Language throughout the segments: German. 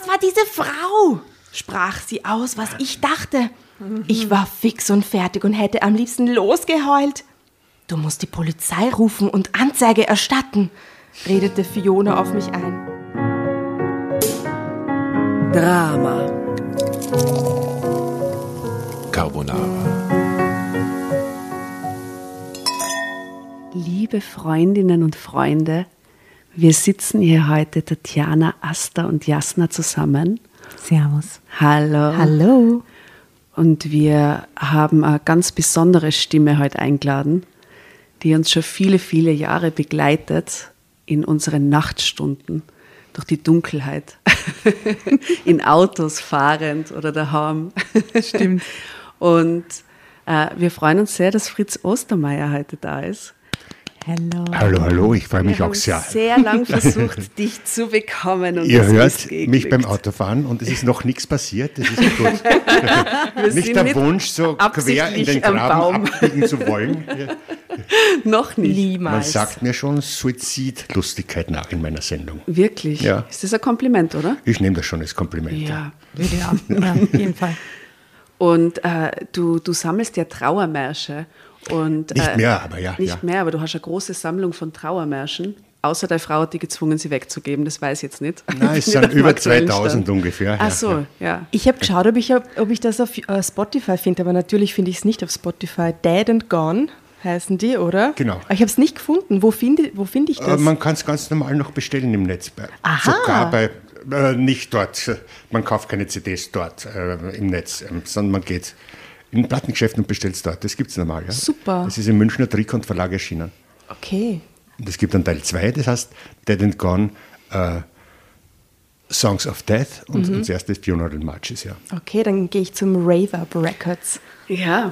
das war diese Frau, sprach sie aus, was ich dachte. Ich war fix und fertig und hätte am liebsten losgeheult. Du musst die Polizei rufen und Anzeige erstatten, redete Fiona auf mich ein. Drama. Carbonara. Liebe Freundinnen und Freunde, wir sitzen hier heute Tatjana, Asta und Jasna zusammen. Servus. Hallo. Hallo. Und wir haben eine ganz besondere Stimme heute eingeladen, die uns schon viele, viele Jahre begleitet in unseren Nachtstunden durch die Dunkelheit, in Autos fahrend oder daheim. Stimmt. Und äh, wir freuen uns sehr, dass Fritz Ostermeier heute da ist. Hallo. Hallo, hallo, ich freue mich Wir auch haben sehr. sehr lang versucht, dich zu bekommen. Und Ihr es hört mich beim Autofahren und es ist noch nichts passiert. Das ist gut. Nicht der Wunsch, so quer in den Graben abbiegen zu wollen. Noch nicht. Man Niemals. sagt mir schon Suizidlustigkeit nach in meiner Sendung. Wirklich? Ja. Ist das ein Kompliment, oder? Ich nehme das schon als Kompliment. Ja. Ja, ja, auf jeden Fall. Und äh, du, du sammelst ja Trauermärsche. Und, Nicht äh, mehr, aber ja, Nicht ja. mehr, aber du hast eine große Sammlung von Trauermärschen. Außer deine Frau hat die gezwungen, sie wegzugeben. Das weiß ich jetzt nicht. Nein, es sind über aktuellen 2000 Stand. ungefähr. Ach ja, so, ja. ja. Ich habe geschaut, ob ich, ob ich das auf äh, Spotify finde, aber natürlich finde ich es nicht auf Spotify. Dead and Gone heißen die, oder? Genau. Aber ich habe es nicht gefunden. Wo finde wo find ich Äh, das? Man kann es ganz normal noch bestellen im Netz. Aha. Sogar bei, äh, nicht dort. Man kauft keine CDs dort äh, im Netz, ähm, sondern man geht in Plattengeschäften und bestellt es dort. Das gibt es normal. Ja? Super. Das ist im Münchner Trikont Verlag erschienen. okay. Und es gibt dann Teil 2, das heißt Dead and Gone äh, Songs of Death und, Mhm. und das erste ist Funeral Marches. Ja. Okay, dann gehe ich zum Rave Up Records. Ja.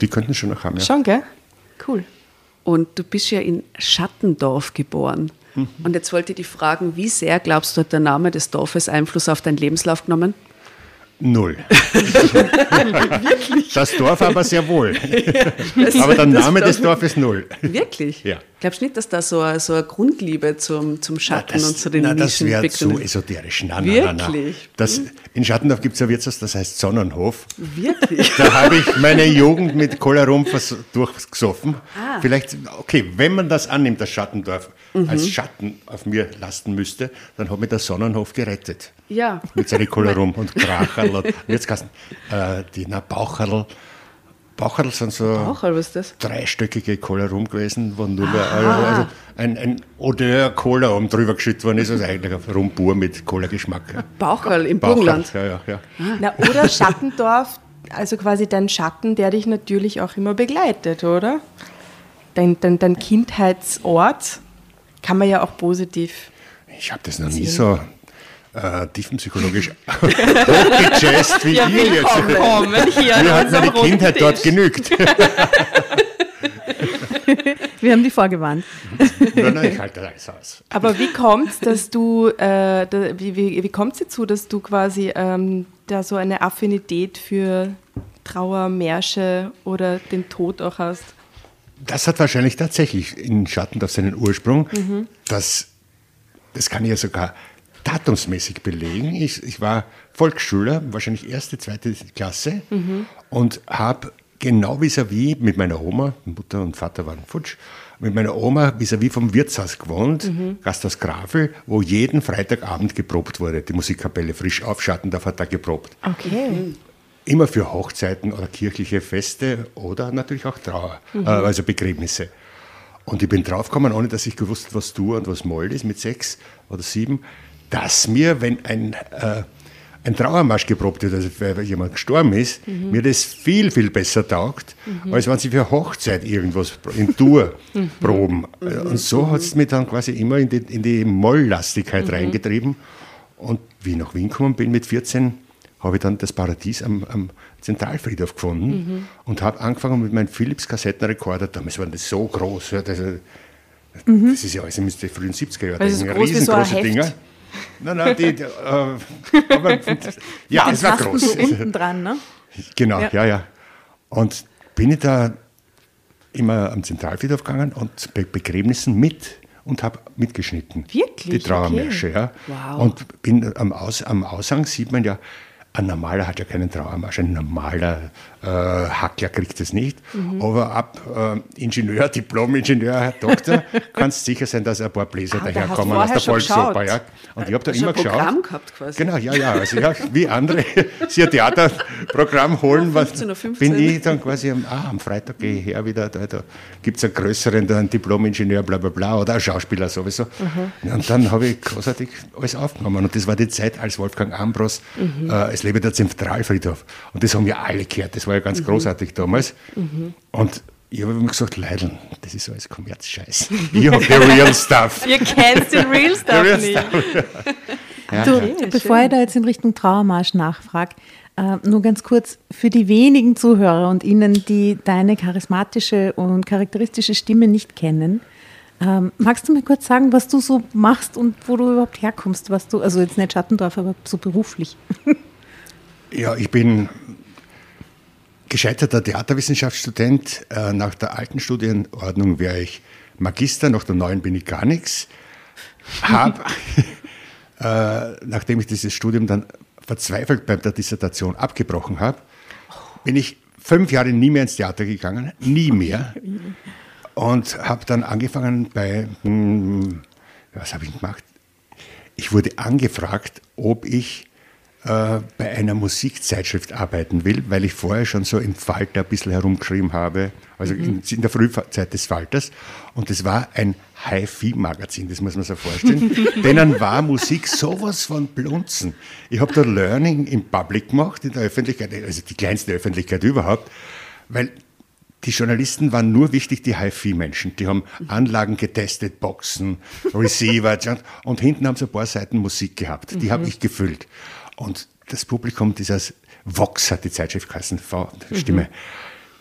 Die könnten schon noch haben. Ja. Schon, gell? Cool. Und du bist ja in Schattendorf geboren. Mhm. Und jetzt wollte ich dich fragen, wie sehr glaubst du, hat der Name des Dorfes Einfluss auf deinen Lebenslauf genommen? Null. das Dorf aber sehr wohl. aber der Name des Dorfes null. Wirklich? Ja. Glaubst du nicht, dass da so eine, so eine Grundliebe zum, zum Schatten und zu den na, das Nischen wäre zu esoterisch. Nein, nein, nein, nein. Wirklich? Das, in Schattendorf gibt es ein Wirtshaus, das heißt Sonnenhof. Wirklich? Da habe ich meine Jugend mit Cola Rum durchgesoffen. Ah. Vielleicht, okay, wenn man das annimmt, dass Schattendorf Mhm. als Schatten auf mir lasten müsste, dann hat mir der Sonnenhof gerettet. Ja. Mit seinen Cola Rum und Kracherl und Wirtskasten. Äh, die na, Baucherl. Baucherl sind so Auch, was ist das? dreistöckige Cola Rum gewesen, wo nur mehr, also, also ein, ein Odeur Cola oben drüber geschüttet worden ist, also eigentlich ein Rum pur mit Cola-Geschmack. Baucherl im Baucherl, Burgenland. Ja, ja, ja. Na, oder Schattendorf, also quasi dein Schatten, der dich natürlich auch immer begleitet, oder? Dein, dein, dein Kindheitsort kann man ja auch positiv. Ich habe das noch nie so äh, tiefenpsychologisch hochgejazzt wie ihr jetzt. Mir hat meine Kindheit dort genügt. Wir haben die vorgewarnt. nein, nein, ich halte alles aus. Aber wie kommt es, dass du, äh, da, wie, wie, wie kommt es dazu, dass du quasi ähm, da so eine Affinität für Trauer, Märsche oder den Tod auch hast? Das hat wahrscheinlich tatsächlich in Schattendorf seinen Ursprung. Das, das kann ich ja sogar datumsmäßig belegen. Ich, ich war Volksschüler, wahrscheinlich erste, zweite Klasse und habe genau vis-à-vis mit meiner Oma, Mutter und Vater waren futsch, mit meiner Oma vis-à-vis vom Wirtshaus gewohnt, Gasthaus Grafel, wo jeden Freitagabend geprobt wurde. Die Musikkapelle frisch auf Schattendorf hat da geprobt. Okay. Immer für Hochzeiten oder kirchliche Feste oder natürlich auch Trauer, äh, also Begräbnisse. Und ich bin draufgekommen, ohne dass ich gewusst was du und was Mold ist mit sechs oder sieben, dass mir, wenn ein, äh, ein Trauermarsch geprobt wird, also weil jemand gestorben ist, mir das viel, viel besser taugt, als wenn sie für Hochzeit irgendwas in Tour proben. Und so hat es mich dann quasi immer in die, in die Molllastigkeit reingetrieben. Und wie ich nach Wien gekommen bin mit 14, habe ich dann das Paradies am, am Zentralfriedhof gefunden und habe angefangen mit meinem Philips Kassettenrekorder. Damals waren das so groß. Ja, das, das ist ja alles in den frühen 70er Jahren. So so ein riesengroße Heft. Dinger. Nein, nein, die, äh, aber, ja, es war groß. so unten dran, ne? Genau, ja. Ja. ja, Und bin ich da immer am Zentralfriedhof gegangen und bei Begräbnissen mit und habe mitgeschnitten. Wirklich? Die Trauermärsche, ja. Wow. Und bin am, Aus, am Aushang sieht man ja, ein normaler hat ja keinen Trauermarsch, ein normaler äh, Hackler kriegt es nicht. Mhm. Aber ab äh, Ingenieur, Diplom-Ingenieur, Herr Doktor, kannst sicher sein, dass ein paar Bläser Ah, daherkommen aus der Volksoper. Ja. Und ich habe da immer ein Programm geschaut. gehabt quasi? Genau, ja, ja. Also ja, wie andere sich ein Theaterprogramm holen, was 15 Uhr 15. bin ich dann quasi am, ah, am Freitag gehe ich her wieder, da, da gibt es einen größeren, da einen Diplom-Ingenieur, bla bla bla, oder einen Schauspieler sowieso. Ja, und dann habe ich großartig alles aufgenommen. Und das war die Zeit, als Wolfgang Ambros, äh, es lebe der Zentralfriedhof. Und das haben ja alle gehört, das war ja ganz großartig damals. Und ich habe immer gesagt, Leideln, das ist alles Kommerzscheiß. Ich habe the real stuff. Ihr kennt den Real Stuff real nicht. stuff. Ja, Du, ja. bevor ich da jetzt in Richtung Trauermarsch nachfrage, äh, nur ganz kurz für die wenigen Zuhörer und Ihnen, die deine charismatische und charakteristische Stimme nicht kennen, ähm, magst du mir kurz sagen, was du so machst und wo du überhaupt herkommst, was du, also jetzt nicht Schattendorf, aber so beruflich. Ja, ich bin gescheiterter Theaterwissenschaftsstudent. Äh, Nach der alten Studienordnung wäre ich Magister, nach der neuen bin ich gar nichts. Hab, äh, nachdem ich dieses Studium dann verzweifelt bei der Dissertation abgebrochen habe, bin ich fünf Jahre nie mehr ins Theater gegangen, nie mehr. Und habe dann angefangen bei, hm, was habe ich gemacht? Ich wurde angefragt, ob ich äh, bei einer Musikzeitschrift arbeiten will, weil ich vorher schon so im Falter ein bisschen herumgeschrieben habe, also in, in der Frühzeit des Falters. Und das war ein Hi-Fi-Magazin, das muss man sich vorstellen. Denen war Musik sowas von Blunzen. Ich habe da Learning im Public gemacht, in der Öffentlichkeit, also die kleinste Öffentlichkeit überhaupt, weil die Journalisten waren nur wichtig, die HiFi-Menschen. Die haben Anlagen getestet, Boxen, Receiver und hinten haben sie ein paar Seiten Musik gehabt. Die habe ich gefüllt. Und das Publikum, dieses Vox hat die Zeitschrift geheißen, V, Stimme.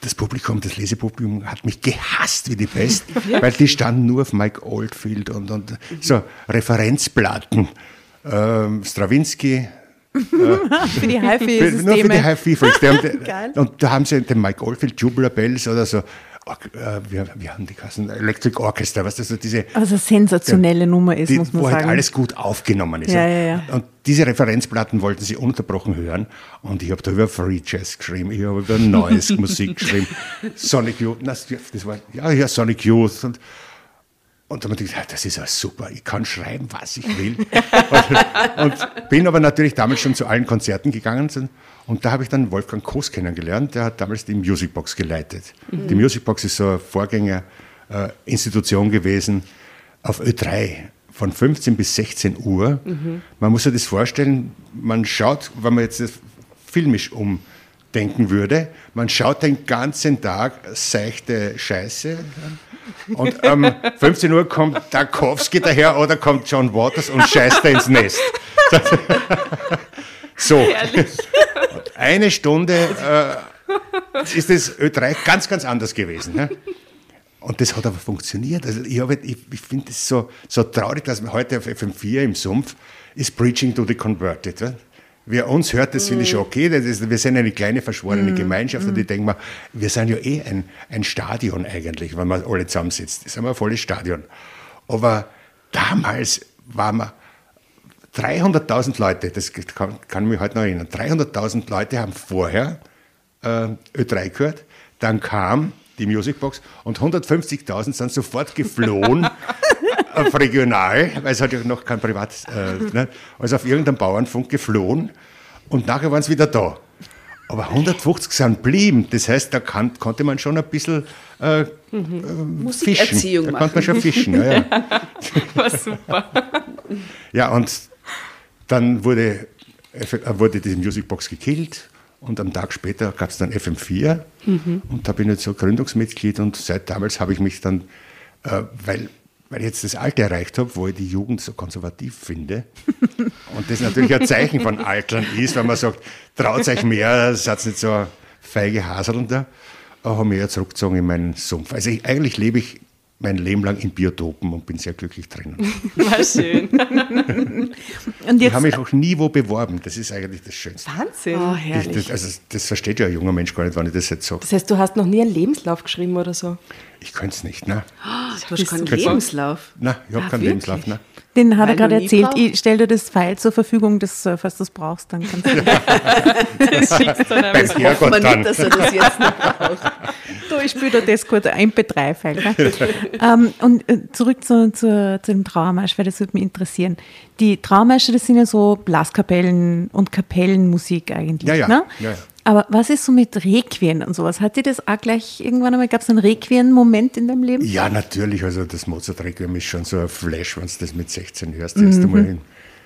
Das Publikum, das Lesepublikum hat mich gehasst wie die Pest, weil die standen nur auf Mike Oldfield und, und so Referenzplatten. Ähm, Stravinsky, Für die für, nur für die HiFi-Systeme. Hi-Fi-Freaks. Und da haben sie den Mike Oldfield, Jubiler Bells oder so, äh, wir, wir haben die Kassen, Electric Orchestra, was das so diese, Also sensationelle Nummer ist, die, muss man wo halt sagen. alles gut aufgenommen ist. Ja, ja, ja. Und diese Referenzplatten wollten sie ununterbrochen hören. Und ich habe da über Free Jazz geschrieben, ich habe über neues Musik geschrieben. Sonic Youth, das war, ja, ja, Sonic Youth. Und, und dann habe ich gedacht, das ist ja super, ich kann schreiben, was ich will. und, und bin aber natürlich damals schon zu allen Konzerten gegangen. Und da habe ich dann Wolfgang Koos kennengelernt, der hat damals die Musicbox geleitet. Die Musicbox ist so eine Vorgängerinstitution gewesen auf Ö3 von 15 bis 16 Uhr. Man muss sich das vorstellen, man schaut, wenn man jetzt filmisch umdenken würde, man schaut den ganzen Tag seichte Scheiße und um 15 Uhr kommt Tarkovsky daher oder kommt John Waters und scheißt da ins Nest. so. Und eine Stunde äh, ist das Ö3 ganz, ganz anders gewesen. Ne? Und das hat aber funktioniert. Also ich, habe- ich, ich finde es so, so traurig, dass man heute auf FM4 im Sumpf ist Preaching to the Converted. Ja? Wer uns hört, das finde ich schon okay. Das ist, wir sind eine kleine verschworene Gemeinschaft und ich denke mal, wir sind ja eh ein, ein Stadion eigentlich, wenn man alle zusammensitzt. Das ist ein volles Stadion. Aber damals waren wir 300.000 Leute, das kann, kann mich heute noch erinnern, 300.000 Leute haben vorher äh, Ö3 gehört, dann kam die Musicbox und 150.000 sind sofort geflohen auf regional, weil es hat ja noch kein Privat, äh, ne, also auf irgendeinem Bauernfunk geflohen und nachher waren sie wieder da. Aber 150 sind blieben, das heißt, da kann, konnte man schon ein bisschen äh, Musikerziehung fischen. Da machen. konnte man schon fischen. Ja, ja. War super. Ja, und dann wurde, äh, wurde die Musicbox gekillt und am Tag später gab es dann FM4 und da bin ich jetzt so Gründungsmitglied und seit damals habe ich mich dann, äh, weil, weil ich jetzt das Alter erreicht habe, wo ich die Jugend so konservativ finde und das natürlich ein Zeichen von Altern ist, wenn man sagt, traut euch mehr, seid nicht so feige Haseln da, äh, habe mich ja zurückgezogen in meinen Sumpf. Also ich, eigentlich lebe ich mein Leben lang in Biotopen und bin sehr glücklich drinnen. War schön. Und Ich jetzt, habe mich auch nie wo beworben. Das ist eigentlich das Schönste. Wahnsinn. Oh, Ich, herrlich. das, also, das versteht ja ein junger Mensch gar nicht, wenn ich das jetzt sage. Das heißt, du hast noch nie einen Lebenslauf geschrieben oder so? Ich könnte es nicht, ne? Du hast keinen. Lebenslauf. Na, ich habe Ah, keinen wirklich? Lebenslauf, ne? Den hat Weil er gerade du erzählt. Ich stell dir das File zur Verfügung, das, falls du es brauchst, dann kannst du. Beim Herrgott Man dann. nicht, dass er das jetzt noch braucht. du, ich spiele dir das kurz ein MP3-File. Ne? ähm, und äh, zurück zu, zu, zu dem Trauermarsch, weil das würde mich interessieren. Die Trauermärsche, das sind ja so Blaskapellen und Kapellenmusik eigentlich. Ja, ja. Ne? Ja, ja. Aber was ist so mit Requien und sowas? Hat dir das auch gleich irgendwann einmal, gab es einen Requien-Moment in deinem Leben? Ja, natürlich. Also das Mozart-Requiem ist schon so ein Flash, wenn du das mit 16 hörst. Erst Mhm. einmal in,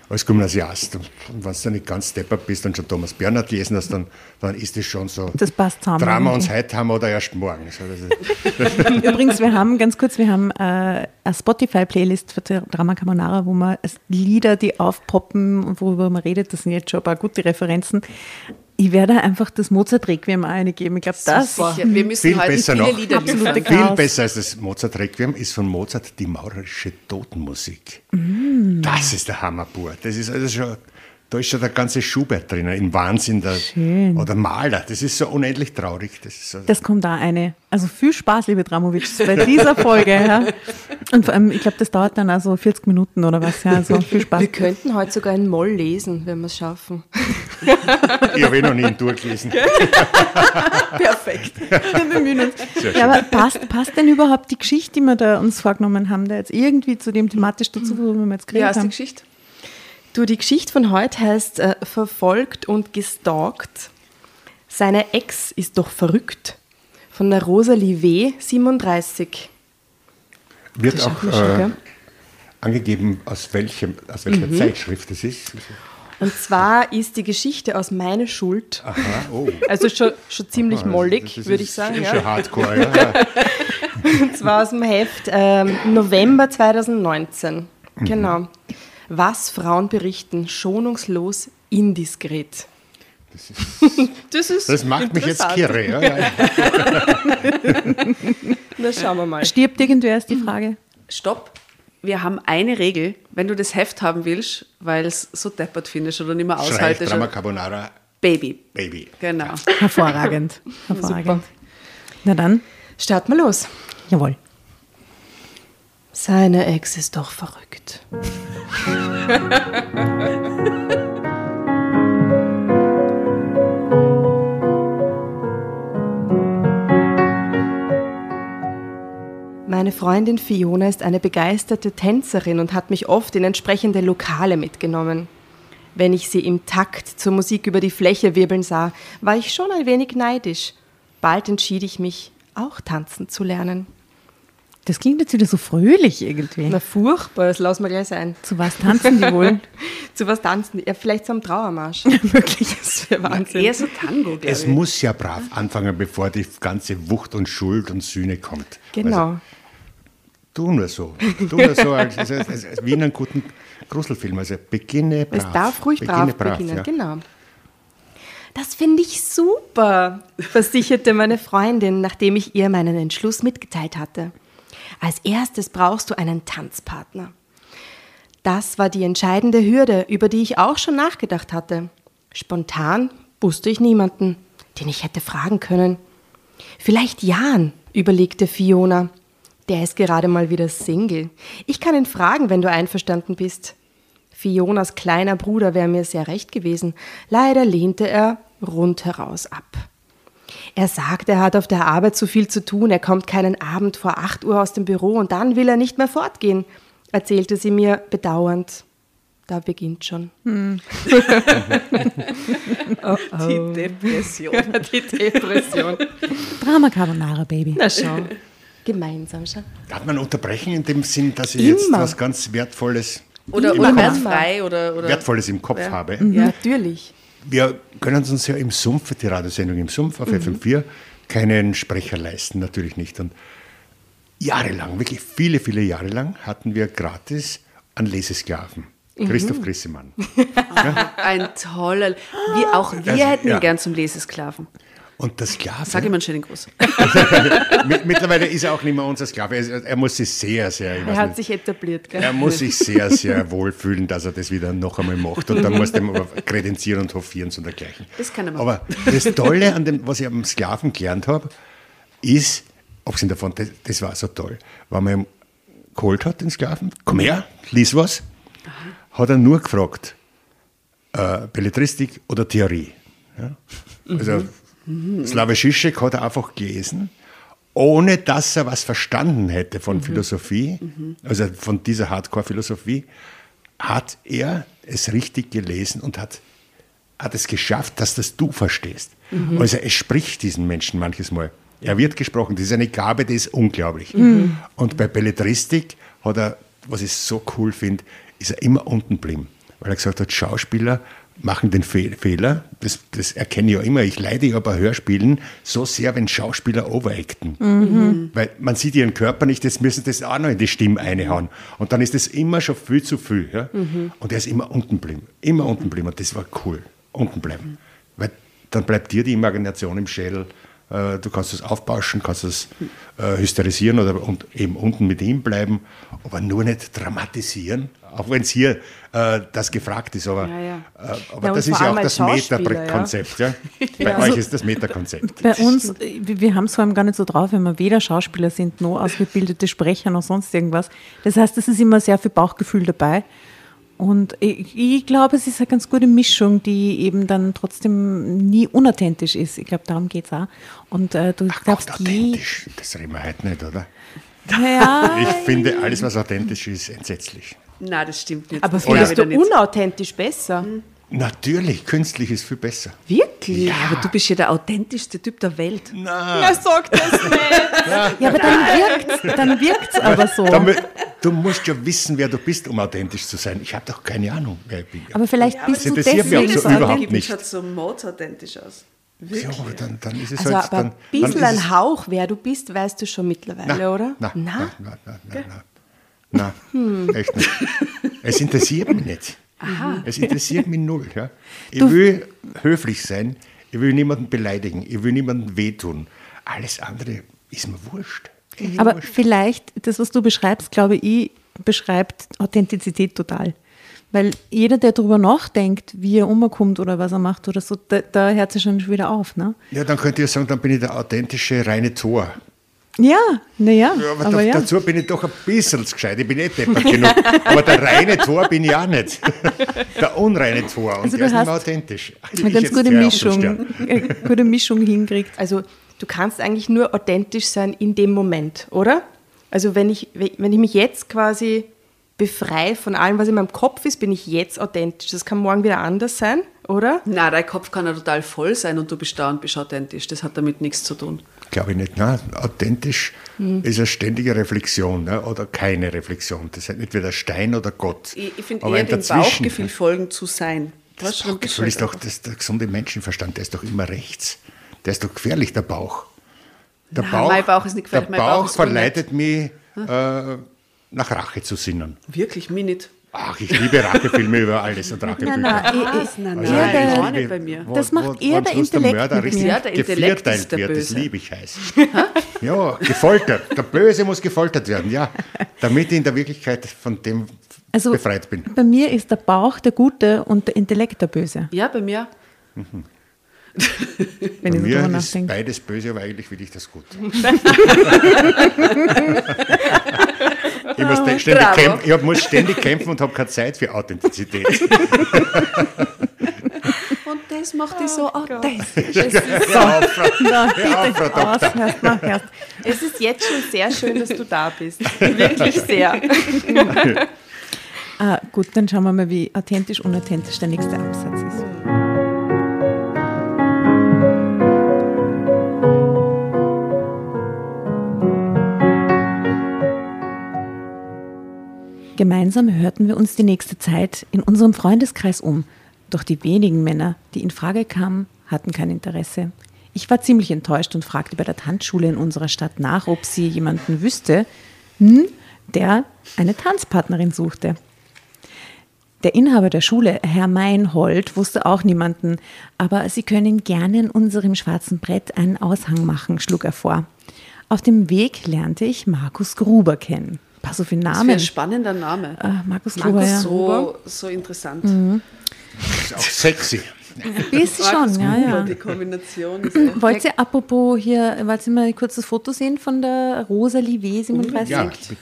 als Gymnasiast. Und, wenn du nicht ganz deppert bist und schon Thomas Bernhard gelesen hast, dann, dann ist das schon so Das passt zusammen. Drama uns heute haben oder erst morgen. Übrigens, wir haben ganz kurz, wir haben äh, eine Spotify-Playlist für Drama Carbonara, wo man Lieder, die aufpoppen und worüber man redet, das sind jetzt schon ein paar gute Referenzen. Ich werde einfach das Mozart-Requiem eingeben. Ich glaube, das Sicher, wir müssen Viel heute besser viele noch. Lieder Absolute. Viel besser als das Mozart-Requiem ist von Mozart die maurerische Totenmusik. Mm. Das ist der Hammer pur. Das ist also schon, da ist schon der ganze Schubert drin, im Wahnsinn. Der, Schön. Oder Mahler, das ist so unendlich traurig. Das ist so, Das kommt da eine. Also viel Spaß, liebe Dramovic, bei dieser Folge. Ja. Und vor allem, ich glaube, das dauert dann also 40 Minuten oder was. Ja, also viel Spaß. Wir könnten heute sogar in Moll lesen, wenn wir es schaffen. ich habe eh noch nie ihn durchgelesen. Perfekt. Wir bemühen uns. Ja, aber passt, passt denn überhaupt die Geschichte, die wir da uns vorgenommen haben, da jetzt irgendwie zu dem thematisch dazu, worüber wir jetzt Ja, geredet ist die haben? Geschichte. Du, die Geschichte von heute heißt äh, Verfolgt und gestalkt. Seine Ex ist doch verrückt. Von der Rosalie W., 37. Wird auch äh, angegeben, aus, welchem, aus welcher Mhm. Zeitschrift es ist. Und zwar ist die Geschichte aus Meine Schuld. Aha, oh. Also schon, schon ziemlich Ah, mollig, das würde ich sagen. Schon Ja. hardcore, ja. Und zwar aus dem Heft ähm, November 2019. Mhm. Genau. Was Frauen berichten, schonungslos indiskret. Das, ist, Das ist das macht mich jetzt kirre. Ja, ja. Na, schauen wir mal. Stirbt irgendwer, ist die Frage. Stopp. Wir haben eine Regel, wenn du das Heft haben willst, weil es so deppert findest oder nicht mehr aushaltest. Drama Carbonara Baby. Baby. Genau. Hervorragend. Hervorragend. Na dann, Starten wir los. jawohl. Seine Ex ist doch verrückt. Meine Freundin Fiona ist eine begeisterte Tänzerin und hat mich oft in entsprechende Lokale mitgenommen. Wenn ich sie im Takt zur Musik über die Fläche wirbeln sah, war ich schon ein wenig neidisch. Bald entschied ich mich, auch tanzen zu lernen. Das klingt jetzt wieder so fröhlich irgendwie. Na furchtbar, das lassen wir gleich sein. Zu was tanzen die wohl? Zu was tanzen die? Ja, vielleicht zum Trauermarsch. Wirklich. Das wäre Wahnsinn. Eher so Tango, glaube Es ich. muss ja brav anfangen, bevor die ganze Wucht und Schuld und Sühne kommt. Genau. Also, tu nur so. Tu nur so, als, als, als, als wie in einem guten Gruselfilm. Also beginne brav. es darf ruhig beginne brav, beginnen. ja. Genau. Das finde ich super, versicherte meine Freundin, nachdem ich ihr meinen Entschluss mitgeteilt hatte. Als erstes brauchst du einen Tanzpartner. Das war die entscheidende Hürde, über die ich auch schon nachgedacht hatte. Spontan wusste ich niemanden, den ich hätte fragen können. Vielleicht Jan, überlegte Fiona. Der ist gerade mal wieder Single. Ich kann ihn fragen, wenn du einverstanden bist. Fionas kleiner Bruder wäre mir sehr recht gewesen. Leider lehnte er rundheraus ab. Er sagt, er hat auf der Arbeit zu viel zu tun, er kommt keinen Abend vor 8 Uhr aus dem Büro und dann will er nicht mehr fortgehen, erzählte sie mir bedauernd. Da beginnt schon. Die Depression. Die Depression. Drama Carbonara, Baby. Na schau. Gemeinsam schon. Darf man unterbrechen in dem Sinn, dass ich jetzt Immer. was ganz Wertvolles, Oder, Im oder Kopf. wertfrei oder, oder Wertvolles im Kopf Ja. habe? Ja. Natürlich. Wir können uns ja im Sumpf, die Radiosendung im Sumpf auf FM4, keinen Sprecher leisten, natürlich nicht. Und jahrelang, wirklich viele, viele Jahre lang, hatten wir gratis einen Lesesklaven. Christoph Grissemann. Ein toller. Wir, auch wir Also, hätten ihn ja. gern zum Lesesklaven. Und der Sklave, Sag ihm einen schönen Gruß. mi- mittlerweile ist er auch nicht mehr unser Sklave. Er, er muss sich sehr, sehr, Er hat nicht, sich etabliert, gell? er muss sich sehr, sehr wohlfühlen, dass er das wieder noch einmal macht. Und dann muss er ihm aber kredenzieren und hofieren und dergleichen. Das kann er machen. Aber das Tolle an dem, was ich am Sklaven gelernt habe, ist, abgesehen davon, das, das war so toll. Wenn man ihn geholt hat, den Sklaven, komm her, lies was, hat er nur gefragt, äh, Belletristik oder Theorie. Ja? Also Slavoj Žižek hat er einfach gelesen, ohne dass er was verstanden hätte von Philosophie, also von dieser Hardcore-Philosophie, hat er es richtig gelesen und hat, hat es geschafft, dass das du verstehst. Also es spricht diesen Menschen manches Mal. Er wird gesprochen, das ist eine Gabe, die ist unglaublich. Und bei Belletristik hat er, was ich so cool finde, ist er immer unten geblieben. Weil er gesagt hat, Schauspieler machen den Fe Fehler, das, das erkenne ich ja immer, ich leide ja bei Hörspielen so sehr, wenn Schauspieler overacten. Weil man sieht ihren Körper nicht, jetzt müssen sie das auch noch in die Stimme einhauen. Und dann ist das immer schon viel zu viel. Ja? Und er ist immer unten geblieben, immer unten geblieben. Und das war cool, unten bleiben. Weil dann bleibt dir die Imagination im Schädel. Äh, Du kannst es aufbauschen, kannst es äh, hysterisieren oder und eben unten mit ihm bleiben, aber nur nicht dramatisieren, auch wenn es hier äh, das gefragt ist. Aber, Ja, ja. Äh, aber Ja, das ist ja auch das Meta-Konzept. Ja? Bei Ja. euch ist das Meta-Konzept. Bei uns, wir haben es vor allem gar nicht so drauf, wenn wir weder Schauspieler sind, noch ausgebildete Sprecher, noch sonst irgendwas. Das heißt, es ist immer sehr viel Bauchgefühl dabei. Und ich, ich glaube, es ist eine ganz gute Mischung, die eben dann trotzdem nie unauthentisch ist. Ich glaube, darum geht es auch. Und äh, du Ach darfst Gott, je. authentisch, das reden wir heute nicht, oder? Ja, Ich finde, alles, was authentisch ist, entsetzlich. Nein, das stimmt nicht. Aber findest du unauthentisch besser? Natürlich, künstlich ist viel besser. Wirklich? Ja, aber du bist ja der authentischste Typ der Welt. Ja, sag das nicht. ja aber dann wirkt dann wirkt's aber so. Damit, du musst ja wissen, wer du bist, um authentisch zu sein. Ich habe doch keine Ahnung, wer ich bin. Aber vielleicht das bist du interessiert mich auch deswegen so überhaupt authentisch. nicht. schaut so mordauthentisch aus. Ja, aber dann, dann ist es Also, halt. aber dann, ein bisschen ein Hauch, wer du bist, weißt du schon mittlerweile, oder? Nein, Na? nein, nein, nein, nein, nein. Nein, echt nicht. Es interessiert mich nicht. Es interessiert mich null. Ja. Ich will höflich sein, ich will niemanden beleidigen, ich will niemandem wehtun. Alles andere ist mir wurscht. Echt Aber wurscht. vielleicht, das, was du beschreibst, glaube ich, beschreibt Authentizität total. Weil jeder, der darüber nachdenkt, wie er umkommt oder was er macht oder so, da, da hört es schon wieder auf. Ne? Ja, dann könnt ihr sagen, dann bin ich der authentische reine Tor. Ja, naja, Ja, aber, aber da, ja. dazu bin ich doch ein bisschen zu gescheit. Ich bin nicht deppert genug. Aber der reine Tor bin ich auch nicht. Der unreine Tor. Und Also der du ist nicht mehr hast authentisch. eine ganz gute Mischung, eine gute Mischung hinkriegt. Also du kannst eigentlich nur authentisch sein in dem Moment, oder? Also wenn ich, wenn ich mich jetzt quasi befreie von allem, was in meinem Kopf ist, bin ich jetzt authentisch. Das kann morgen wieder anders sein, oder? Nein, dein Kopf kann ja total voll sein und du bist da und bist authentisch. Das hat damit nichts zu tun. Glaube ich nicht. Nein, authentisch Hm. ist eine ständige Reflexion ne? oder keine Reflexion. Das ist entweder Stein oder Gott. Ich, ich finde eher dem Bauchgefühl folgen zu sein. Das Bauchgefühl ist doch das, der gesunde Menschenverstand, der ist doch immer rechts. Der ist doch gefährlich, der Bauch. Der Nein, mein Bauch ist nicht gefährlich, Der mein Bauch Bauch verleitet mich, äh, nach Rache zu sinnen. Wirklich, mir nicht. Ach, ich liebe Rachefilme über alles und Rachebücher. Was? Nein, Also Ja, ich der- gar bin- nicht bei mir. wo- Das macht eher der Intellekt Mörder mit mir. Ja, der Intellekt gevierteilt ist der wird, das liebe ich heiß. ja, gefoltert. Der Böse muss gefoltert werden, ja. Damit ich in der Wirklichkeit von dem Also befreit bin. bei mir ist der Bauch der Gute und der Intellekt der Böse, Ja, bei mir. wenn Bei ich so mir drüber ist nachdenke. beides böse, aber eigentlich will ich das gut. ich, muss ständig kämpfen, ich muss ständig kämpfen und habe keine Zeit für Authentizität. Und das macht dich so authentisch. Bitte, hörst, mach erst. Es ist jetzt schon sehr schön, dass du da bist. Wirklich sehr. Ah, gut, dann schauen wir mal, wie authentisch, unauthentisch der nächste Absatz ist. Gemeinsam hörten wir uns die nächste Zeit in unserem Freundeskreis um. Doch die wenigen Männer, die in Frage kamen, hatten kein Interesse. Ich war ziemlich enttäuscht und fragte bei der Tanzschule in unserer Stadt nach, ob sie jemanden wüsste, hm, der eine Tanzpartnerin suchte. Der Inhaber der Schule, Herr Meinhold, wusste auch niemanden, aber Sie können gerne in unserem schwarzen Brett einen Aushang machen, schlug er vor. Auf dem Weg lernte ich Markus Gruber kennen. Pass auf den Das ist Namen. ein spannender Name. Ah, Markus Gruber, Markus, ja. so, so interessant. Das ist auch sexy. Ein bisschen schon, ja, ja. Die Kombination ist echt Wollt ihr apropos hier, wollt ihr mal kurz das Foto sehen von der Rosalie W37? Ja, bitte.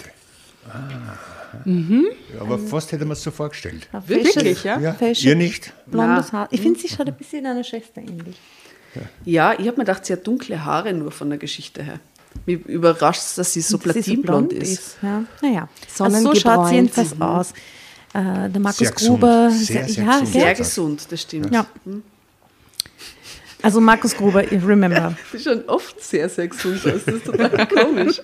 Ah. Ja, aber fast hätte man es so vorgestellt. Wirklich, ja? Ja, Fashion. ihr nicht? Blondes Haar. Ich finde, sie schaut ein bisschen deiner Schwester ähnlich. Ja, ich habe mir gedacht, sie hat dunkle Haare nur von der Geschichte her. Mich überrascht es, dass sie so Dass sie platinblond ist. Ja. Naja, also so Sonnengebräunt. schaut sie jedenfalls aus. Äh, der Markus Sehr. Gruber, Sehr, sehr ja, gesund. Sehr gesund, das stimmt. ja. Also Markus Gruber, ich remember. Sie schauen oft sehr, sehr gesund aus. Das ist total komisch.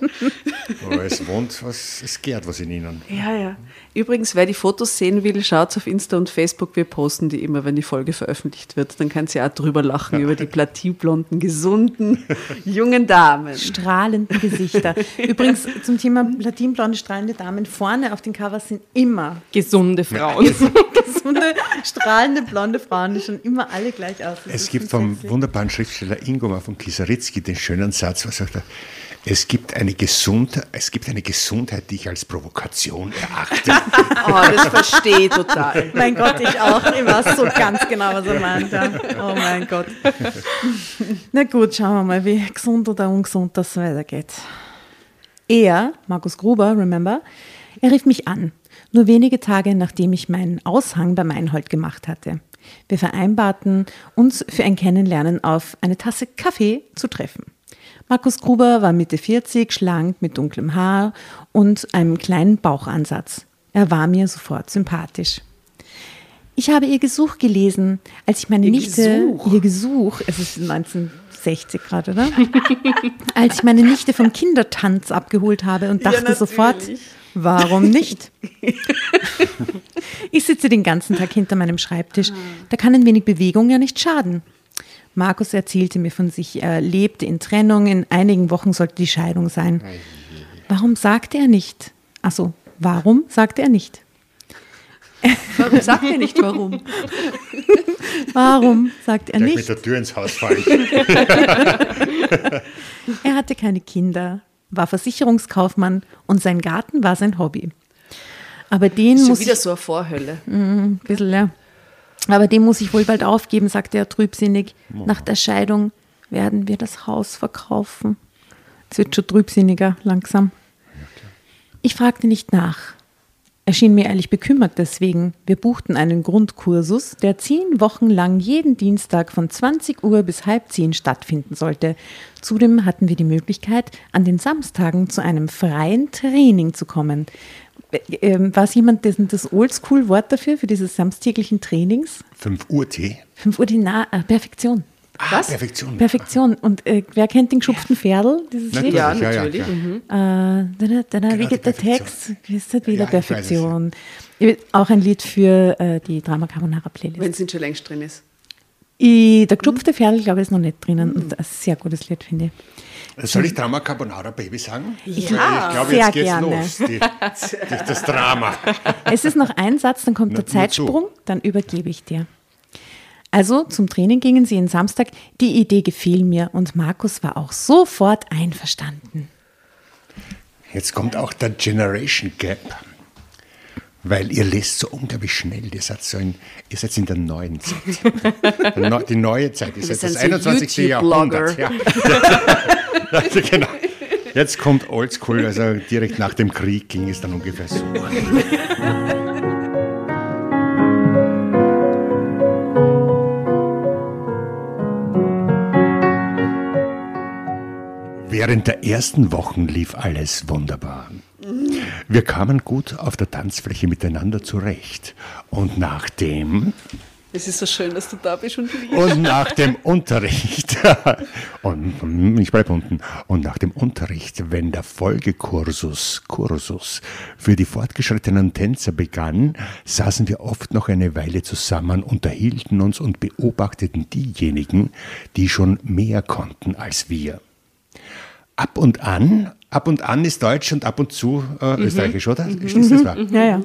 Aber es wohnt was, es gärt was in ihnen. Ja, ja. Übrigens, wer die Fotos sehen will, schaut auf Insta und Facebook. Wir posten die immer, wenn die Folge veröffentlicht wird. Dann kann sie auch drüber lachen über die platinblonden, gesunden, jungen Damen. Strahlenden Gesichter. Übrigens zum Thema platinblonde, strahlende Damen. Vorne auf den Covers sind immer Gesunde Frauen. gesunde, strahlende, blonde Frauen, die schon immer alle gleich aussehen. Es gibt vom wunderbaren Schriftsteller Ingomar von Kisaritzky den schönen Satz, was sagt er? Es gibt, eine Gesund, es gibt eine Gesundheit, die ich als Provokation erachte. Oh, das verstehe ich total. Mein Gott, ich auch. Ich weiß so ganz genau, was er meint. Ja. Oh mein Gott. Na gut, schauen wir mal, wie gesund oder ungesund das weitergeht. Er, Markus Gruber, remember, er rief mich an, nur wenige Tage nachdem ich meinen Aushang bei Meinhold gemacht hatte. Wir vereinbarten, uns für ein Kennenlernen auf eine Tasse Kaffee zu treffen. Markus Gruber war Mitte 40, schlank, mit dunklem Haar und einem kleinen Bauchansatz. Er war mir sofort sympathisch. Ich habe ihr Gesuch gelesen, als ich meine Ihr Nichte. Gesuch? Ihr Gesuch, es ist 1960 gerade, oder? als ich meine Nichte vom Kindertanz abgeholt habe und dachte sofort, warum nicht? ich sitze den ganzen Tag hinter meinem Schreibtisch. Da kann ein wenig Bewegung ja nicht schaden. Markus erzählte mir von sich, er lebte in Trennung, in einigen Wochen sollte die Scheidung sein. Warum sagte er nicht? Also, warum sagte er nicht? Warum sagt ihr nicht warum? Warum sagt er Gleich nicht? mit der Tür ins Haus fallen. Er hatte keine Kinder, war Versicherungskaufmann und sein Garten war sein Hobby. Aber den Schon muss wieder ich, so eine Vorhölle. ein bisschen, ja. Aber den muss ich wohl bald aufgeben, sagte er trübsinnig. Nach der Scheidung werden wir das Haus verkaufen. Es wird schon trübsinniger, langsam. Ich fragte nicht nach. Er schien mir ehrlich bekümmert deswegen. Wir buchten einen Grundkursus, der zehn Wochen lang jeden Dienstag von 20 Uhr bis halb zehn stattfinden sollte. Zudem hatten wir die Möglichkeit, an den Samstagen zu einem freien Training zu kommen. Äh, ähm, War es jemand dessen das Oldschool-Wort dafür, für diese samstäglichen Trainings? 5 Uhr Tee. 5 Uhr die Na äh, Perfektion. Ah, Perfektion. Perfektion. Und äh, wer kennt den geschupften Pferdl, dieses Lied? Natürlich, Ja, ja, ja, natürlich. klar. Äh, da, da, da, da, wie Genau, geht der. Text? Ist das wieder Ja, ich weiß es, Perfektion? Auch ein Lied für äh, die Drama Carbonara Playlist. Wenn es nicht schon längst drin ist. I, der geschupfte Pferdl, glaube ich, ist noch nicht drinnen. Und ein sehr gutes Lied, finde ich. Soll ich Drama Carbonara Baby sagen? Ja, ich glaube, sehr jetzt geht's gerne. los. Die, die, das Drama. Es ist noch ein Satz, dann kommt Na, der Zeitsprung, dann übergebe ich dir. Also zum Training gingen sie jeden Samstag. Die Idee gefiel mir und Markus war auch sofort einverstanden. Jetzt kommt auch der Generation Gap. Weil ihr lest so unglaublich schnell. Ihr seid, so in, ihr seid in der neuen Zeit. Die neue Zeit. Ihr seid das so 21. YouTube-Blogger. Jahrhundert. Ja. also genau. Jetzt kommt Oldschool, also direkt nach dem Krieg ging es dann ungefähr so. Während der ersten Wochen lief alles wunderbar. Wir kamen gut auf der Tanzfläche miteinander zurecht. Und nach dem Es ist so schön, dass du da bist und liebst. und nach dem Unterricht, und ich bleibe unten, und nach dem Unterricht, wenn der Folgekursus, Kursus für die fortgeschrittenen Tänzer begann, saßen wir oft noch eine Weile zusammen, unterhielten uns und beobachteten diejenigen, die schon mehr konnten als wir. Ab und an, ab und an ist Deutsch und ab und zu äh, Österreichisch, oder? Ist das wahr? Ja, ja.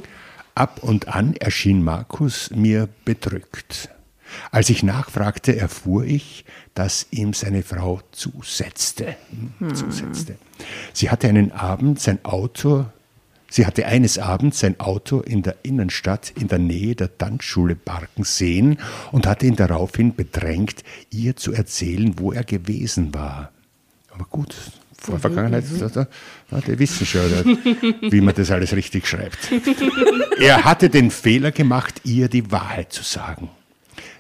Ab und an erschien Markus mir bedrückt. Als ich nachfragte, erfuhr ich, dass ihm seine Frau zusetzte. Hm, zusetzte. Sie hatte einen Abend sein Auto Sie hatte eines Abends sein Auto in der Innenstadt in der Nähe der Tanzschule parken sehen und hatte ihn daraufhin bedrängt, ihr zu erzählen, wo er gewesen war. Aber gut, vor Vergangenheit, die wissen schon, wie man das alles richtig schreibt. Er hatte den Fehler gemacht, ihr die Wahrheit zu sagen.